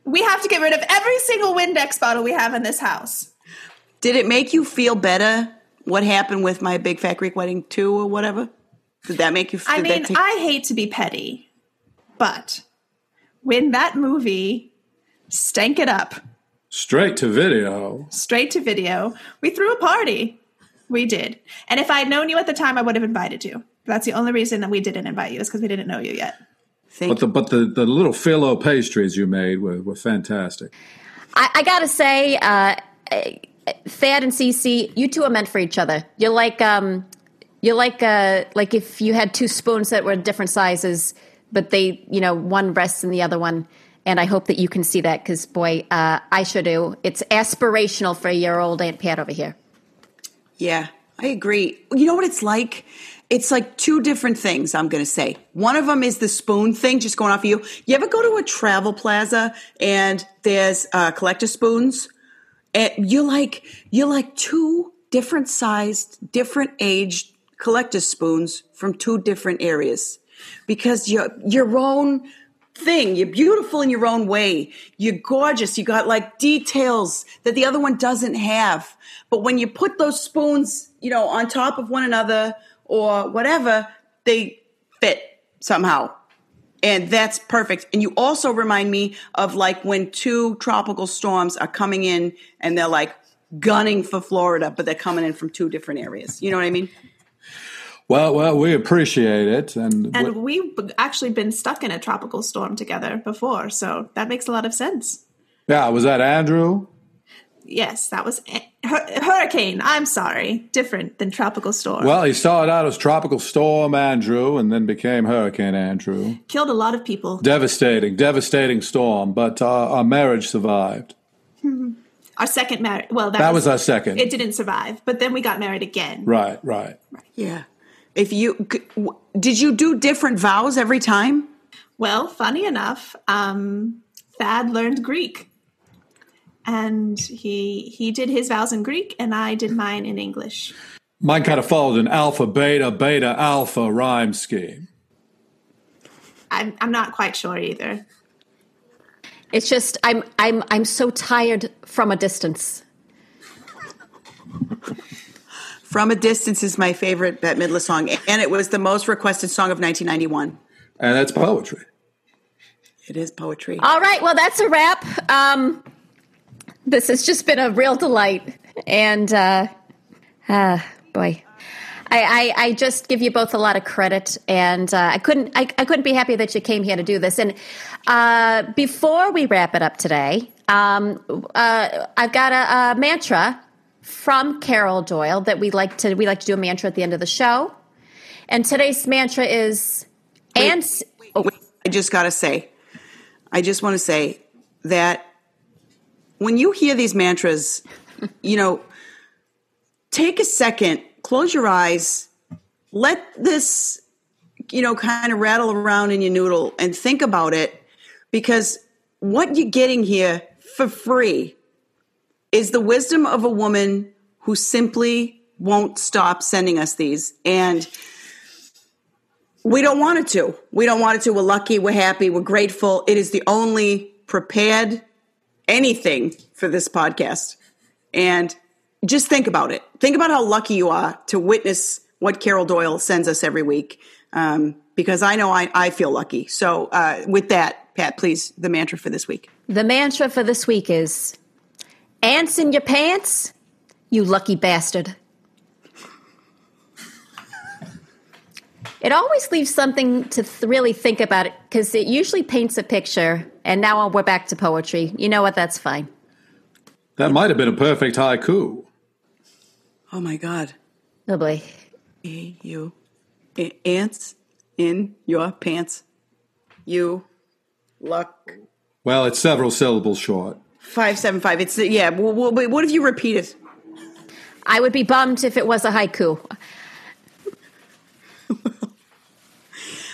We have to get rid of every single Windex bottle we have in this house. Did it make you feel better? What happened with my Big Fat Greek Wedding two or whatever? Did that make you? I did that mean, take- I hate to be petty, but when that movie stank it up Straight to video. straight to video, we threw a party. We did. And if I had known you at the time, I would have invited you. That's the only reason that we didn't invite you is because we didn't know you yet. Thank But the but the, the little phyllo pastries you made were, were fantastic. I, I gotta say, uh, Thad and Cece, you two are meant for each other. You're like, um, you're like, uh, like if you had two spoons that were different sizes, but they, you know, one rests in the other one. And I hope that you can see that because, boy, uh, I sure do. It's aspirational for your old Aunt Pat over here. Yeah, I agree. You know what it's like? It's like two different things, I'm going to say. One of them is the spoon thing, just going off of you. You ever go to a travel plaza and there's uh, collector spoons? And you're like, you're like two different sized, different aged collector spoons from two different areas because you're your own thing. You're beautiful in your own way. You're gorgeous. You got like details that the other one doesn't have. But when you put those spoons, you know, on top of one another or whatever, they fit somehow. And that's perfect. And you also remind me of like when two tropical storms are coming in and they're like gunning for Florida, but they're coming in from two different areas. You know what I mean? Well, well, we appreciate it, and, And we've actually been stuck in a tropical storm together before, so that makes a lot of sense. yeah, was that Andrew? Yes, that was a- hur- hurricane. I'm sorry, different than tropical storm. Well, he started out as Tropical Storm Andrew, and then became Hurricane Andrew. Killed a lot of people. Devastating, devastating storm, but uh, our marriage survived. Our second marriage. Well, that, That was our second. It didn't survive, but then we got married again. Right, right. Yeah. If you did you do different vows every time? Well, funny enough, um, Thad learned Greek, and he he did his vows in Greek, and I did mine in English. Mine kind of followed an alpha, beta, beta, alpha rhyme scheme. I'm I'm not quite sure either. It's just I'm I'm I'm so tired from a distance. From a Distance is my favorite Bette Midler song, and it was the most requested song of 1991. And that's poetry. It is poetry. All right, well that's a wrap. Um, this has just been a real delight, and uh, ah, boy. I, I, I just give you both a lot of credit, and uh, I couldn't I, I couldn't be happy that you came here to do this. And uh, before we wrap it up today, um, uh, I've got a, a mantra from Carol Doyle that we like to we like to do a mantra at the end of the show. And today's mantra is and oh, Wait, I just got to say, I just want to say that when you hear these mantras, you know, take a second, close your eyes, let this, you know, kind of rattle around in your noodle and think about it because what you're getting here for free is the wisdom of a woman who simply won't stop sending us these. And we don't want it to. We don't want it to. We're lucky. We're happy. We're grateful. It is the only prepared anything for this podcast. And just think about it. Think about how lucky you are to witness what Carol Doyle sends us every week. Um, because I know I, I feel lucky. So, uh, with that, Pat, please, the mantra for this week. The mantra for this week is Ants in your pants, you lucky bastard. It always leaves something to th- really think about it because it usually paints a picture. And now we're back to poetry. You know what? That's fine. That might have been a perfect haiku. Oh my God. Oh boy. A you A- ants in your pants. You luck. Well, it's several syllables short. Five seven five. It's yeah. w- w- Wait, what if you repeat it? I would be bummed if it was a haiku.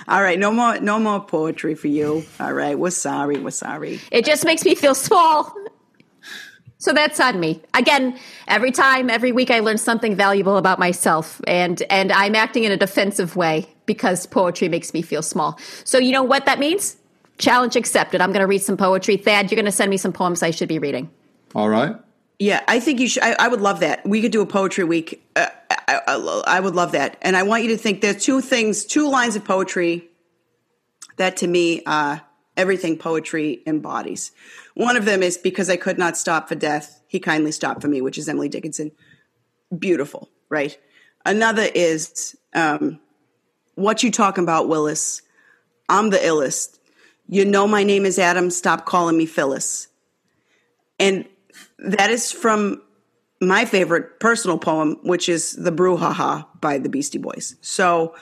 All right, no more, no more poetry for you. All right, we're sorry. We're sorry. It just makes me feel small. So that's on me. Again, every time, every week I learn something valuable about myself and and I'm acting in a defensive way because poetry makes me feel small. So you know what that means? Challenge accepted. I'm going to read some poetry. Thad, you're going to send me some poems I should be reading. All right. Yeah, I think you should. I, I would love that. We could do a poetry week. Uh, I, I, I would love that. And I want you to think there's two things, two lines of poetry that to me, uh, everything poetry embodies. One of them is because I could not stop for death, he kindly stopped for me, which is Emily Dickinson. Beautiful, right? Another is um, what you talking about, Willis? I'm the illest. You know my name is Adam. Stop calling me Phyllis. And that is from my favorite personal poem, which is The Brouhaha by the Beastie Boys. So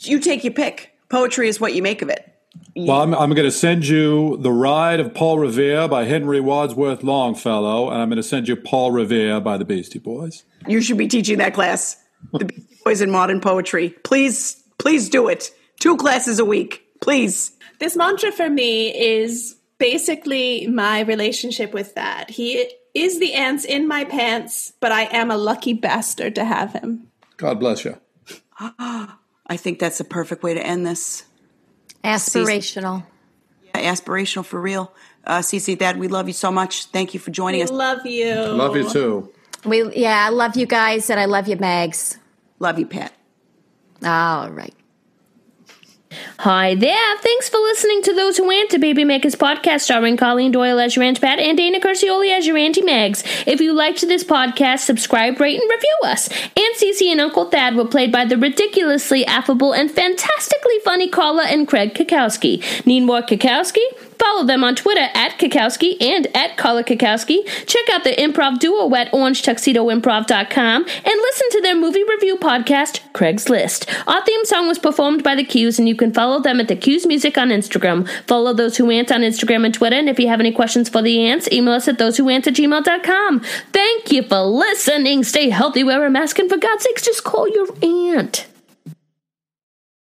you take your pick. Poetry is what you make of it. Well, I'm, I'm going to send you The Ride of Paul Revere by Henry Wadsworth Longfellow, and I'm going to send you Paul Revere by the Beastie Boys. You should be teaching that class. The Beastie Boys in modern poetry. Please, please do it. Two classes a week. Please. This mantra for me is basically my relationship with Thad. He is the ants in my pants, but I am a lucky bastard to have him. God bless you. I think that's the perfect way to end this. Aspirational. Yeah, aspirational for real. Uh, Cece, Thad, we love you so much. Thank you for joining us. Love you. Love you too. We yeah, I love you guys and I love you, Mags. Love you, Pat. All right. Hi there. Thanks for listening to Those Who Ant, a Baby Makers podcast starring Colleen Doyle as your Aunt Pat and Dana Curcioli as your Auntie Megs. If you liked this podcast, subscribe, rate, and review us. Aunt Cece and Uncle Thad were played by the ridiculously affable and fantastically funny Carla and Craig Cackowski. Need more Cackowski? Follow them on Twitter at Cackowski and at Carla Cackowski. Check out the improv duo at orangetuxedoimprov.com and listen to their movie review podcast, Craig's List. Our theme song was performed by The Q's, and you can follow them at The Q's Music on Instagram. Follow Those Who Ant on Instagram and Twitter, and if you have any questions for the ants, email us at thosewhoant at gmail.com. Thank you for listening. Stay healthy, wear a mask, and for God's sakes, just call your aunt.